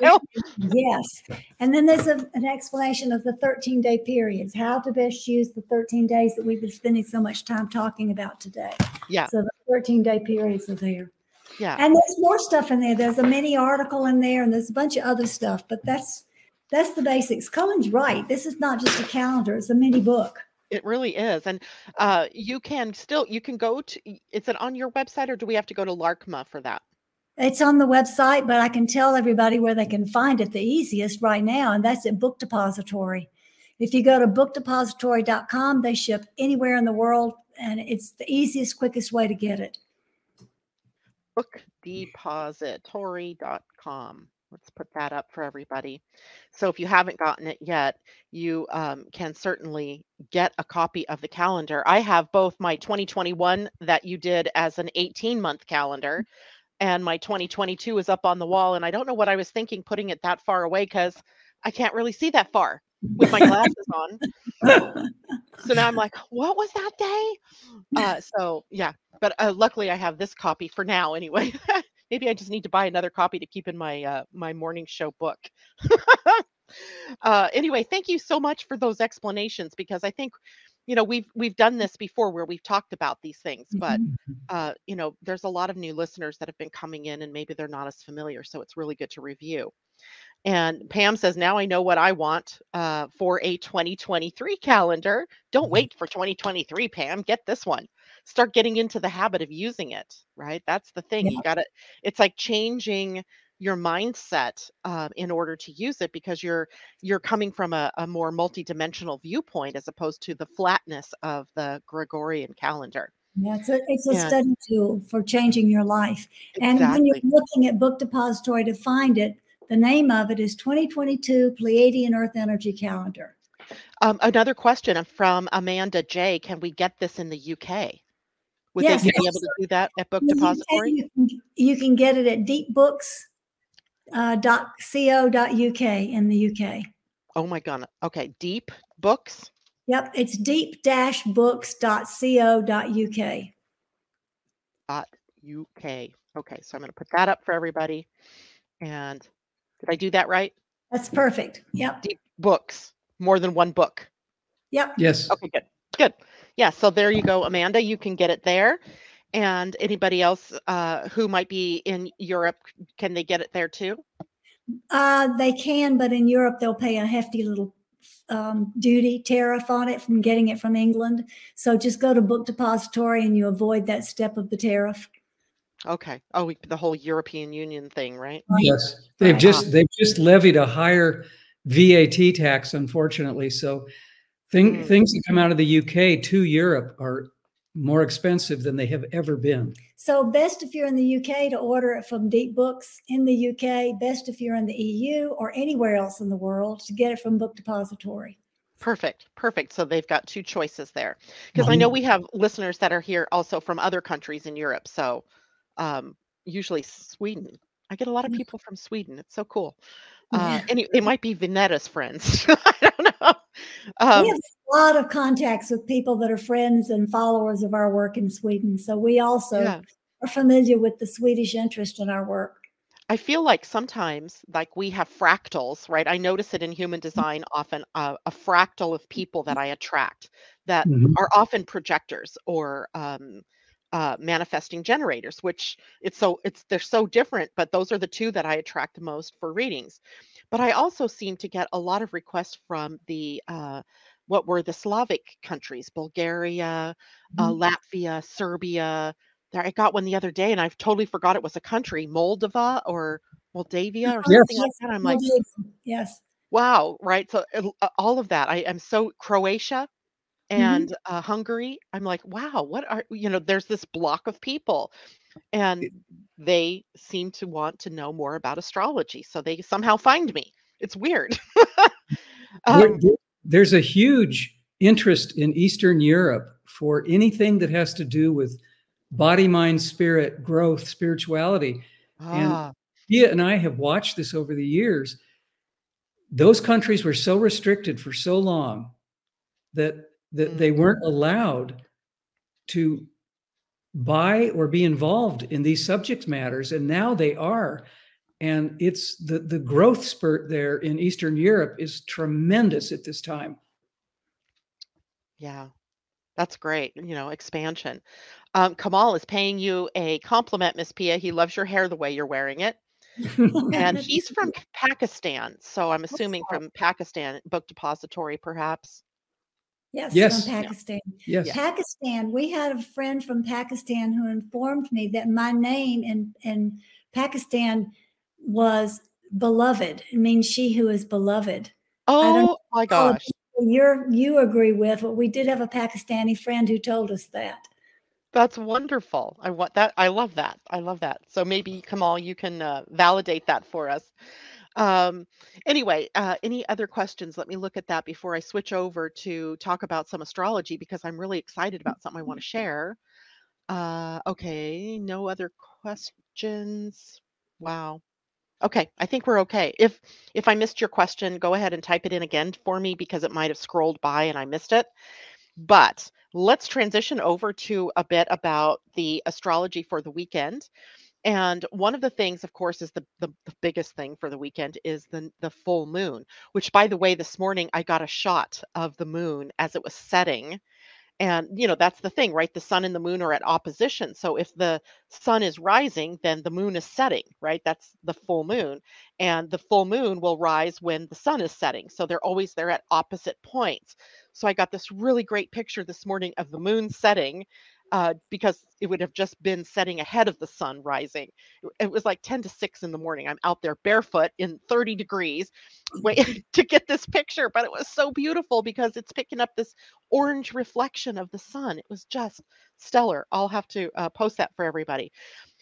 S3: Yes. [laughs]
S2: Yes. And then there's a- an explanation of the 13 day periods, how to best use the 13 days that we've been spending so much time talking about today.
S4: Yeah.
S2: So the 13 day periods are there.
S4: Yeah.
S2: And there's more stuff in there. There's a mini article in there and there's a bunch of other stuff, but that's that's the basics. Cullen's right. This is not just a calendar, it's a mini book.
S4: It really is. And uh, you can still, you can go to, is it on your website or do we have to go to LARCMA for that?
S2: It's on the website, but I can tell everybody where they can find it the easiest right now, and that's at Book Depository. If you go to bookdepository.com, they ship anywhere in the world, and it's the easiest, quickest way to get it.
S4: Bookdepository.com. Let's put that up for everybody. So if you haven't gotten it yet, you um, can certainly get a copy of the calendar. I have both my 2021 that you did as an 18 month calendar, and my 2022 is up on the wall. And I don't know what I was thinking putting it that far away because I can't really see that far with my [laughs] glasses on. So now I'm like, what was that day? Uh, so yeah, but uh, luckily I have this copy for now anyway. [laughs] Maybe I just need to buy another copy to keep in my uh, my morning show book. [laughs] uh, anyway, thank you so much for those explanations because I think you know we've we've done this before where we've talked about these things but uh, you know there's a lot of new listeners that have been coming in and maybe they're not as familiar so it's really good to review. And pam says now i know what i want uh, for a 2023 calendar. Don't wait for 2023 pam. Get this one start getting into the habit of using it right that's the thing you got to it's like changing your mindset um, in order to use it because you're you're coming from a, a more multidimensional viewpoint as opposed to the flatness of the Gregorian calendar.
S2: Yeah, it's a, it's a
S4: Yeah.
S2: study tool for changing your life. And when you're looking at Book Depository to find it, the name of it is 2022 Pleiadian Earth Energy Calendar.
S4: Um, another question from Amanda J. Can we get this in the UK? Would
S2: Yes,
S4: they be able to do that at Book
S2: In the UK,
S4: Depository?
S2: You can, you can get it at deepbooks.co.uk Uh, in the UK.
S4: Oh my god. Okay. Deep books.
S2: Yep, it's deep-books.co.uk.
S4: Dot UK. Okay, so I'm going to put that up for everybody. And did I do that right?
S2: That's perfect. Yep,
S4: Deep books. More than one book.
S2: yep.
S3: Yes.
S4: Okay, good. Good. Yeah, so there you go, Amanda. You can get it there. And anybody else uh, who might be in Europe, can they get it there too?
S2: Uh, they can, but in Europe they'll pay a hefty little um, duty tariff on it from getting it from England. So just go to Book Depository and you avoid that step of the tariff.
S4: Okay. Oh, we, the whole European Union thing, right?
S3: Yes. They've
S2: Right.
S3: just they've just levied a higher VAT tax, unfortunately. So thing,
S4: Mm.
S3: things that come out of the UK to Europe are more expensive than they have ever been.
S2: So best if you're in the UK to order it from Deep Books in the UK. Best if you're in the EU or anywhere else in the world to get it from Book Depository.
S4: Perfect. Perfect. So they've got two choices there. Because I know we have listeners that are here also from other countries in Europe. So um, usually Sweden. I get a lot of
S2: Mm.
S4: people from Sweden. It's so cool. Uh, [laughs]
S2: Yeah.
S4: and they might be Venetta's friends. [laughs] I don't know. Um,
S2: we have a lot of contacts with people that are friends and followers of our work in Sweden. So we also
S4: yeah.
S2: are familiar with the Swedish interest in our work.
S4: I feel like sometimes, like we have fractals, right? I notice it in human design often, uh, a fractal of people that I attract that
S3: Mhm.
S4: are often projectors or um, uh, manifesting generators, which it's so it's they're so different, but those are the two that I attract the most for readings. But I also seem to get a lot of requests from the uh, what were the Slavic countries, Bulgaria, uh, Latvia, Serbia. There, I got one the other day, and I've totally forgot it was a country, Moldova or Moldavia or
S3: Yes.
S4: something like that. I'm like,
S2: yes.
S4: wow, right? So uh, all of that, I am so Croatia
S2: Mm-hmm.
S4: and uh, Hungary. I'm like, wow, what are you know? There's this block of people, and they seem to want to know more about astrology. So they somehow find me. It's weird. [laughs] Um,
S3: there's a huge interest in Eastern Europe for anything that has to do with body, mind, spirit, growth, spirituality.
S4: ah,
S3: Pia and I have watched this over the years. Those countries were so restricted for so long that that they weren't allowed to buy or be involved in these subject matters, and now they are. And it's the the growth spurt there in Eastern Europe is tremendous at this time.
S4: yeah, that's great. You know, expansion. Um, Kamal is paying you a compliment, Miss Pia. He loves your hair the way you're wearing it. and [laughs] he's from Pakistan, so I'm assuming from Pakistan, book depository, perhaps.
S2: Yes,
S3: Yes.
S2: from Pakistan.
S3: Yes.
S2: Pakistan, we had a friend from Pakistan who informed me that my name in, in Pakistan was beloved. It means she who is beloved.
S4: Oh my gosh,
S2: You're, you agree with, but we did have a Pakistani friend who told us that.
S4: That's wonderful. I want that. I love that. I love that. So maybe Kamal, you can uh, validate that for us. Um, anyway, uh, any other questions? Let me look at that before I switch over to talk about some astrology because I'm really excited about something I want to share. Uh, okay, no other questions. Wow. Okay, I think we're okay. If if I missed your question, go ahead and type it in again for me because it might have scrolled by and I missed it. But let's transition over to a bit about the astrology for the weekend. And one of the things, of course, is the, the, the biggest thing for the weekend is the the full moon. Which, by the way, this morning I got a shot of the moon as it was setting and, you know, that's the thing, right? The sun and the moon are at opposition. So if the sun is rising, then the moon is setting, right? That's the full moon. And the full moon will rise when the sun is setting. So they're always there at opposite points. So I got this really great picture this morning of the moon setting uh, because it would have just been setting ahead of the sun rising. It was like 10 to 6 in the morning. I'm out there barefoot in 30 degrees waiting [laughs] to get this picture, but it was so beautiful because it's picking up this orange reflection of the sun. It was just stellar. I'll have to uh, post that for everybody.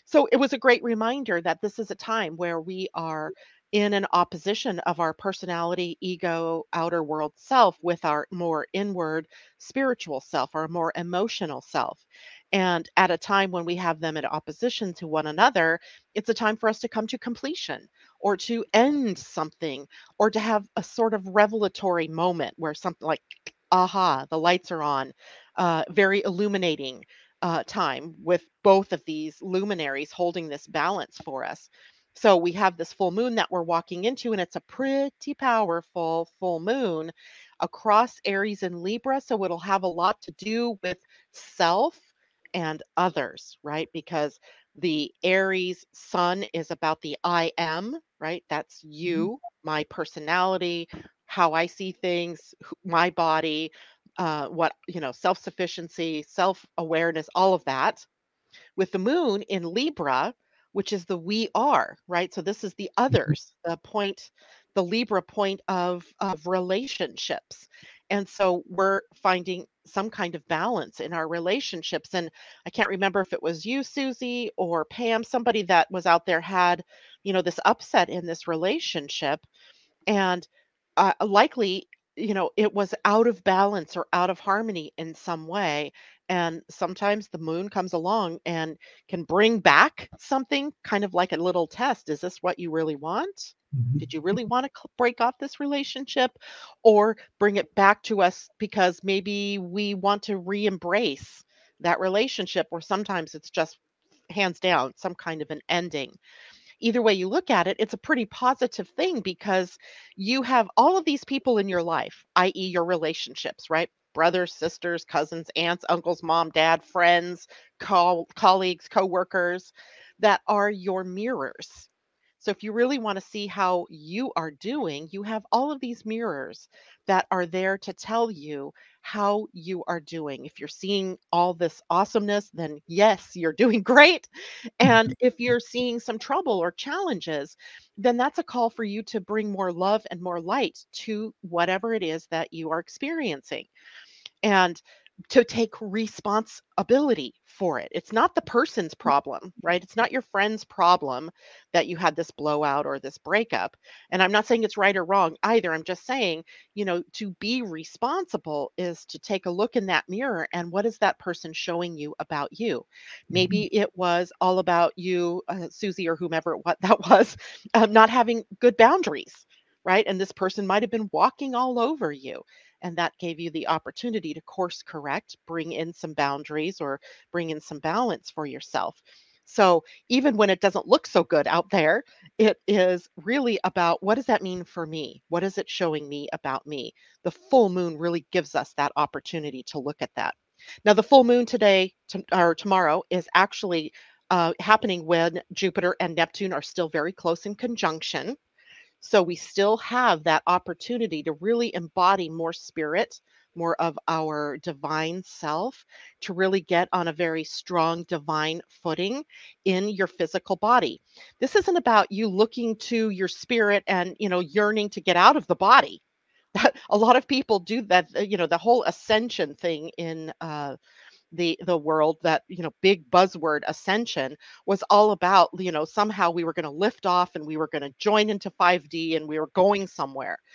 S4: So it was a great reminder that this is a time where we are in an opposition of our personality, ego, outer world self with our more inward spiritual self, our more emotional self. And at a time when we have them in opposition to one another, it's a time for us to come to completion or to end something or to have a sort of revelatory moment where something like, aha, the lights are on, uh, very illuminating uh, time with both of these luminaries holding this balance for us. So we have this full moon that we're walking into, and it's a pretty powerful full moon across Aries and Libra. So it'll have a lot to do with self and others, right? Because the Aries sun is about the I am, right? That's
S2: Mm-hmm.
S4: you, my personality, how I see things, my body, uh, what, you know, self sufficiency, self awareness, all of that. With the moon in Libra, which is the we are, right? So this is the others, the point, the Libra point of of relationships. And so we're finding some kind of balance in our relationships. And I can't remember if it was you, Susie, or Pam, somebody that was out there had, you know, this upset in this relationship. And uh, likely, you know, it was out of balance or out of harmony in some way. And sometimes the moon comes along and can bring back something kind of like a little test. Is this what you really want?
S3: Mhm.
S4: Did you really want to break off this relationship or bring it back to us because maybe we want to re embrace that relationship, or sometimes it's just hands down some kind of an ending? Either way you look at it, it's a pretty positive thing because you have all of these people in your life, i.e., your relationships, right? Brothers, sisters, cousins, aunts, uncles, mom, dad, friends, col- colleagues, coworkers that are your mirrors. So if you really want to see how you are doing, you have all of these mirrors that are there to tell you how you are doing. If you're seeing all this awesomeness, then yes, you're doing [laughs] great. And mm-hmm. if you're seeing some trouble or challenges, then that's a call for you to bring more love and more light to whatever it is that you are experiencing. And to take responsibility for it. It's not the person's problem, right? It's not your friend's problem that you had this blowout or this breakup. And I'm not saying it's right or wrong either. I'm just saying, you know, to be responsible is to take a look in that mirror and what is that person showing you about you? Maybe it was all about you, uh, Susie, or whomever what [laughs] that was, um, not having good boundaries, right? And this person might have been walking all over you and that gave you the opportunity to course correct, bring in some boundaries or bring in some balance for yourself. So even when it doesn't look so good out there, it is really about what does that mean for me? What is it showing me about me? The full moon really gives us that opportunity to look at that. Now, the full moon today to, or tomorrow is actually uh, happening when Jupiter and Neptune are still very close in conjunction. So we still have that opportunity to really embody more spirit, more of our divine self, to really get on a very strong divine footing in your physical body. This isn't about you looking to your spirit and, you know, yearning to get out of the body. [laughs] a lot of people do that, uh, you know, the whole ascension thing in uh the the world that you know big buzzword ascension was all about you know somehow we were going to lift off and we were going to join into 5d and we were going somewhere. [laughs]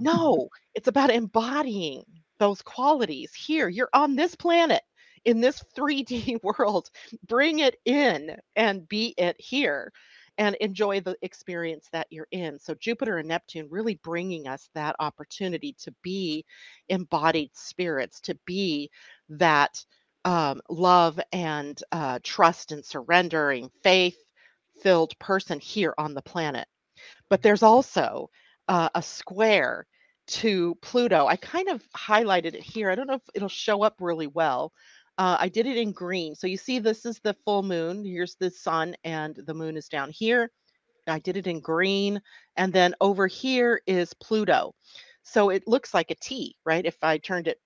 S4: No it's about embodying those qualities. Here you're on this planet in this 3d [laughs] world. Bring it in and be it here and enjoy the experience that you're in. So, Jupiter and Neptune really bringing us that opportunity to be embodied spirits, to be that um, love and uh, trust and surrendering, faith filled person here on the planet. But there's also uh, a square to Pluto. I kind of highlighted it here. I don't know if it'll show up really well, uh, I did it in green. So you see, this is the full moon. Here's the sun, and the moon is down here. I did it in green. And then over here is Pluto. So it looks like a T, right? If I turned it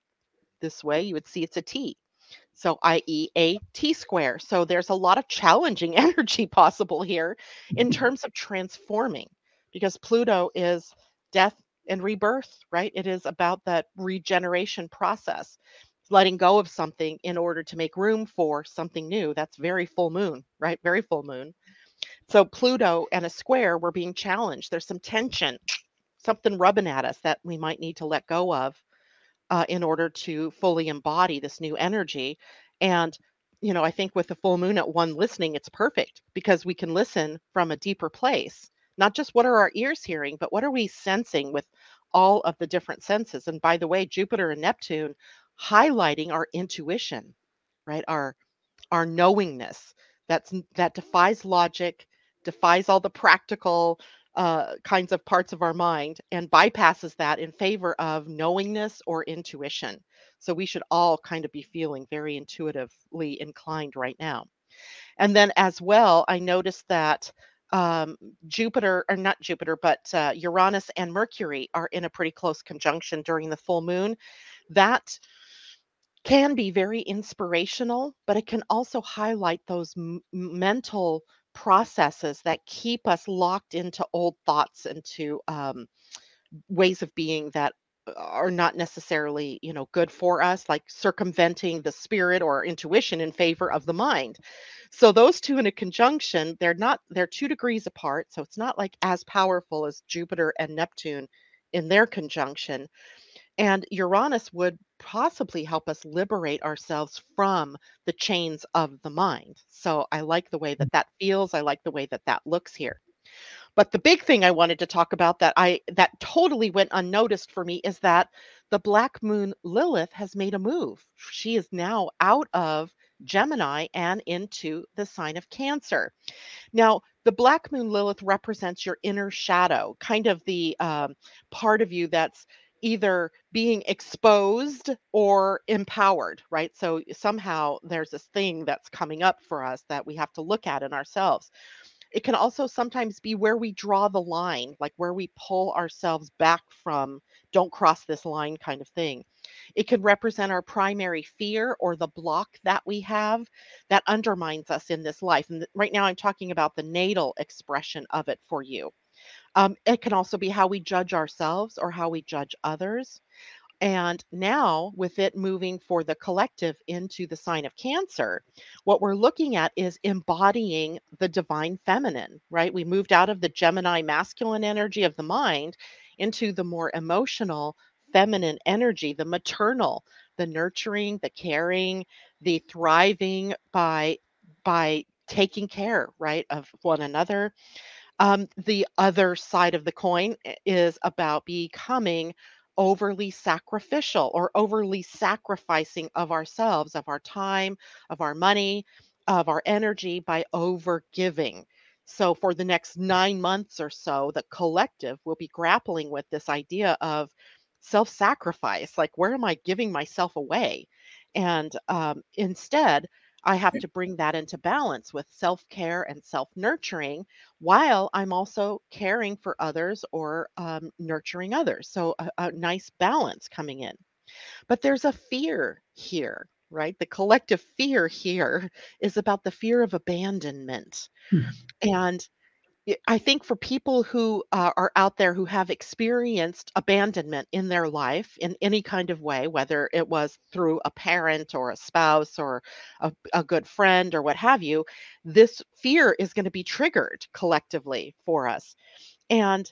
S4: this way, you would see it's a T. So, i.e., a T square. So there's a lot of challenging [laughs] energy possible here in mm-hmm. terms of transforming because Pluto is death and rebirth, right? It is about that regeneration process letting go of something in order to make room for something new. That's very full moon, right? Very full moon. So Pluto and a square were being challenged. There's some tension, something rubbing at us that we might need to let go of uh, in order to fully embody this new energy. And, you know, I think with the full moon at one listening, it's perfect because we can listen from a deeper place. Not just what are our ears hearing, but what are we sensing with all of the different senses. And by the way, Jupiter and Neptune highlighting our intuition, right? Our our knowingness that's that defies logic, defies all the practical uh, kinds of parts of our mind, and bypasses that in favor of knowingness or intuition. So we should all kind of be feeling very intuitively inclined right now. And then as well, I noticed that um, Jupiter, or not Jupiter, but uh, Uranus and Mercury are in a pretty close conjunction during the full moon. That can be very inspirational, but it can also highlight those m- mental processes that keep us locked into old thoughts and to um, ways of being that are not necessarily you know good for us like circumventing the spirit or intuition in favor of the mind. So those two in a conjunction they're not they're two degrees apart so it's not like as powerful as jupiter and neptune in their conjunction and Uranus would possibly help us liberate ourselves from the chains of the mind. So I like the way that that feels. I like the way that that looks here. But the big thing I wanted to talk about that I that totally went unnoticed for me is that the black moon Lilith has made a move. She is now out of Gemini and into the sign of Cancer. Now, the black moon Lilith represents your inner shadow, kind of the um, part of you that's either being exposed or empowered, right? So somehow there's this thing that's coming up for us that we have to look at in ourselves. It can also sometimes be where we draw the line, like where we pull ourselves back from, don't cross this line kind of thing. It can represent our primary fear or the block that we have that undermines us in this life. And right now, I'm talking about the natal expression of it for you. Um, it can also be how we judge ourselves or how we judge others. And now, with it moving for the collective into the sign of Cancer, what we're looking at is embodying the divine feminine, right? We moved out of the Gemini masculine energy of the mind into the more emotional feminine energy, the maternal, the nurturing, the caring, the thriving by by taking care, right, of one another um, the other side of the coin is about becoming overly sacrificial or overly sacrificing of ourselves, of our time, of our money, of our energy by over giving. So, for the next nine months or so, the collective will be grappling with this idea of self sacrifice like, where am I giving myself away? And um, instead, I have to bring that into balance with self care and self nurturing while I'm also caring for others or um, nurturing others. So, a, a nice balance coming in. But there's a fear here, right? The collective fear here [laughs] is about the fear of abandonment. Hmm. And I think for people who uh, are out there who have experienced abandonment in their life in any kind of way, whether it was through a parent or a spouse or a, a good friend or what have you, this fear is going to be triggered collectively for us. And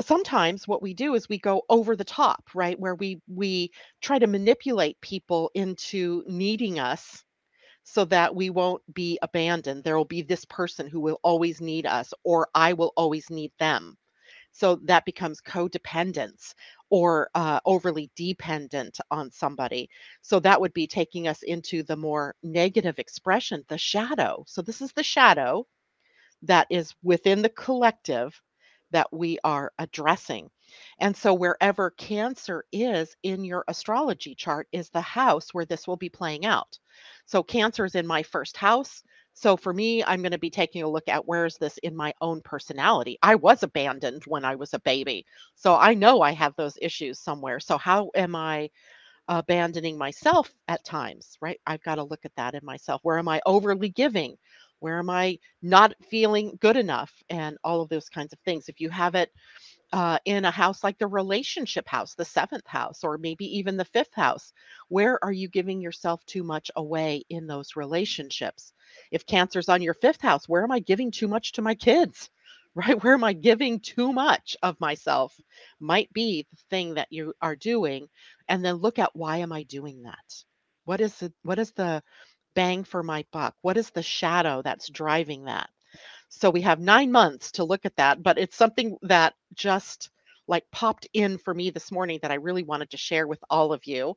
S4: sometimes what we do is we go over the top, right? Where we we try to manipulate people into needing us so that we won't be abandoned. There will be this person who will always need us, or I will always need them. So that becomes codependence or uh, overly dependent on somebody. So that would be taking us into the more negative expression, the shadow. So this is the shadow that is within the collective that we are addressing. And so, wherever Cancer is in your astrology chart is the house where this will be playing out. So, Cancer is in my first house. So, for me, I'm going to be taking a look at where is this in my own personality. I was abandoned when I was a baby. So, I know I have those issues somewhere. So, how am I? abandoning myself at times, right? I've got to look at that in myself. Where am I overly giving? Where am I not feeling good enough? And all of those kinds of things. If you have it uh, in a house like the relationship house, the seventh house, or maybe even the fifth house? Where are you giving yourself too much away in those relationships? If cancer's on your fifth house, where am I giving too much to my kids? [laughs] Right? Where am I giving too much of myself? Might be the thing that you are doing. And then look at why am I doing that? What is the what is the bang for my buck? What is the shadow that's driving that? So we have nine months to look at that, but it's something that just like popped in for me this morning that I really wanted to share with all of you.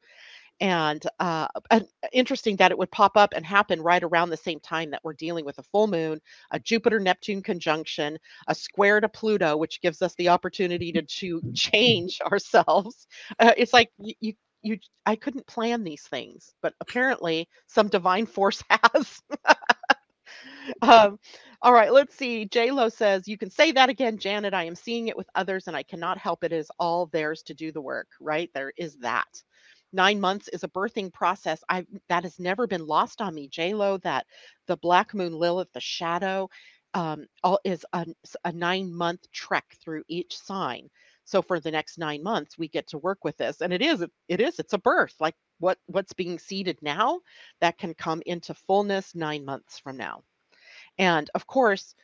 S4: And, uh, and interesting that it would pop up and happen right around the same time that we're dealing with a full moon, a Jupiter Neptune conjunction, a square to Pluto, which gives us the opportunity to, to [laughs] change [laughs] ourselves. Uh, it's like you, you you I couldn't plan these things, but apparently some divine force [laughs] has. [laughs] um, all right, let's see. J Lo says, You can say that again, Janet. I am seeing it with others and I cannot help it. It is all theirs to do the work, right? There is that. Nine months is a birthing process. I that has never been lost on me, J Lo. That the Black Moon Lilith, the shadow, um, all is a, a nine month trek through each sign. So for the next nine months, we get to work with this, and it is it is it's a birth. Like what what's being seeded now, that can come into fullness nine months from now. And of course,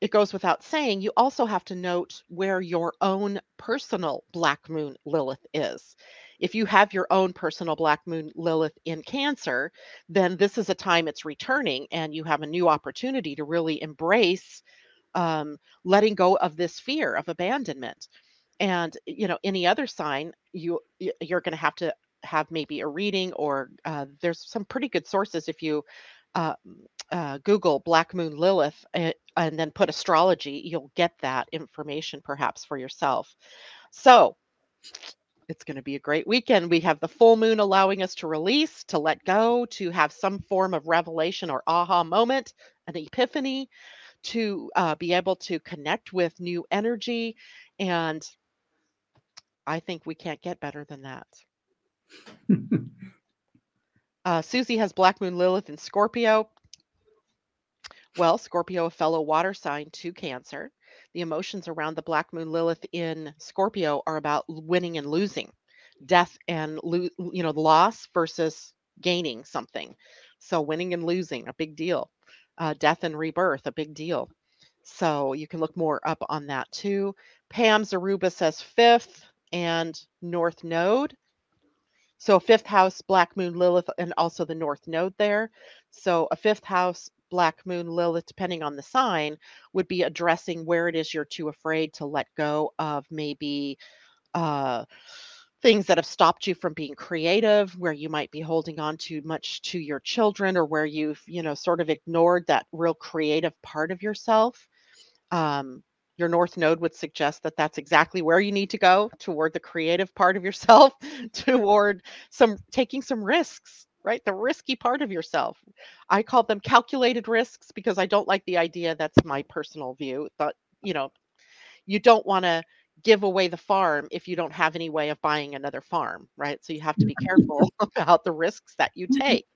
S4: it goes without saying, you also have to note where your own personal Black Moon Lilith is. If you have your own personal Black Moon Lilith in Cancer, then this is a time it's returning and you have a new opportunity to really embrace um, letting go of this fear of abandonment. And, you know, any other sign, you you're going to have to have maybe a reading or uh, there's some pretty good sources if you uh, uh, Google Black Moon Lilith and, eh, and then put astrology, you'll get that information perhaps for yourself. So it's going to be a great weekend. We have the full moon allowing us to release, to let go, to have some form of revelation or aha moment, an epiphany, to uh, be able to connect with new energy. And I think we can't get better than that. [laughs] Uh, Susie has Black Moon Lilith in Scorpio. Well, Scorpio, a fellow water sign to Cancer. The emotions around the Black Moon Lilith in Scorpio are about winning and losing, death and lo- you know loss versus gaining something. So winning and losing, a big deal. Uh, death and rebirth, a big deal. So you can look more up on that too. Pam Zaruba says fifth and North Node. So fifth house, Black Moon Lilith, and also the North Node there. So a fifth house, Black Moon Lilith, depending on the sign, would be addressing where it is you're too afraid to let go of maybe uh, things that have stopped you from being creative, where you might be holding on too much to your children, or where you've, you know, sort of ignored that real creative part of yourself. Um, your north node would suggest that that's exactly where you need to go toward the creative part of yourself [laughs] toward some taking some risks right? The risky part of yourself. I call them calculated risks because i don't like the idea that's my personal view but you know you don't want to give away the farm if you don't have any way of buying another farm right? So you have to be mm-hmm. careful [laughs] about the risks that you mm-hmm. take.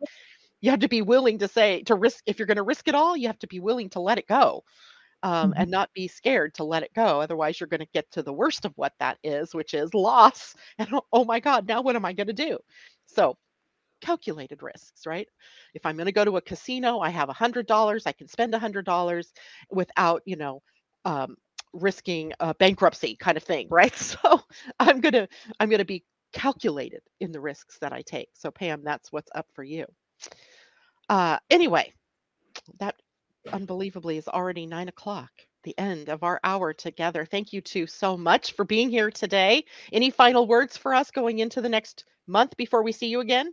S4: You have to be willing to say to risk if you're going to risk it all you have to be willing to let it go um,
S2: Mhm.
S4: and not be scared to let it go. Otherwise, you're going to get to the worst of what that is, which is loss. [laughs] And oh, oh my God, now what am I going to do? So, calculated risks, right? If I'm going to go to a casino, I have a hundred dollars. I can spend a hundred dollars without, you know, um, risking a bankruptcy kind of thing, [laughs] right? So I'm gonna I'm gonna be calculated in the risks that I take. So Pam, that's what's up for you. Uh, anyway, that unbelievably is already nine o'clock. The end of our hour together. Thank you two so much for being here today. Any final words for us going into the next month before we see you again?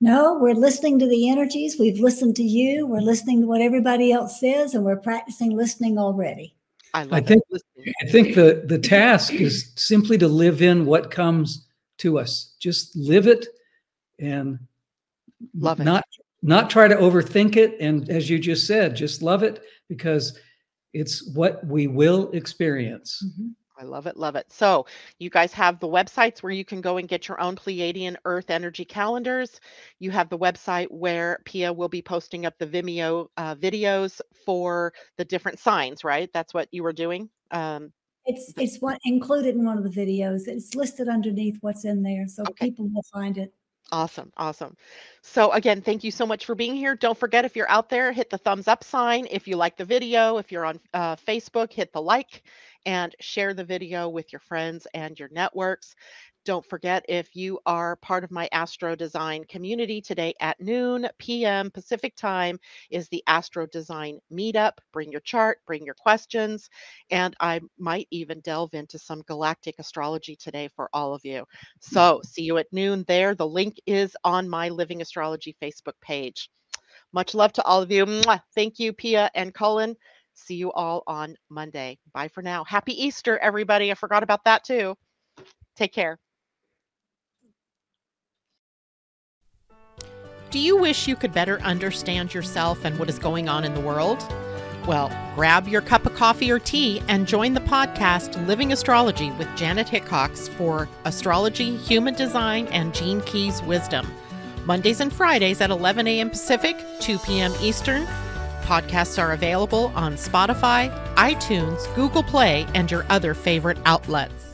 S2: No, we're listening to the energies. We've listened to you. We're mm-hmm. listening to what everybody else says, and we're practicing listening already.
S4: I love it.
S3: think-
S4: Listening.
S3: I think the the task is simply to live in what comes to us. Just live it and
S4: Love it.
S3: not not try to overthink it and as you just said, just love it because it's what we will experience.
S4: I love it, love it. So, you guys have the websites where you can go and get your own Pleiadian Earth energy calendars. You have the website where Pia will be posting up the Vimeo uh, videos for the different signs, right? That's what you were doing. Um,
S2: It's it's what included in one of the videos. It's listed underneath what's in there, so
S4: Okay.
S2: people will find it.
S4: Awesome. Awesome. So, again, thank you so much for being here. Don't forget if you're out there, hit the thumbs up sign. If you like the video, if you're on uh, Facebook, hit the like and share the video with your friends and your networks. Don't forget if you are part of my Astro Design community today at noon p.m. Pacific time is the Astro Design meetup. Bring your chart, bring your questions, and I might even delve into some galactic astrology today for all of you. So, see you at noon there. The link is on my Living Astrology Facebook page. Much love to all of you. Mwah. Thank you, Pia and Cullen. See you all on Monday. Bye for now. Happy Easter, everybody. I forgot about that too. Take care. Do you wish you could better understand yourself and what is going on in the world? Well, grab your cup of coffee or tea and join the podcast Living Astrology with Janet Hickox for astrology, human design, and Gene Keys wisdom. Mondays and Fridays at 11 a.m. Pacific, 2 p.m. Eastern. Podcasts are available on Spotify, iTunes, Google Play, and your other favorite outlets.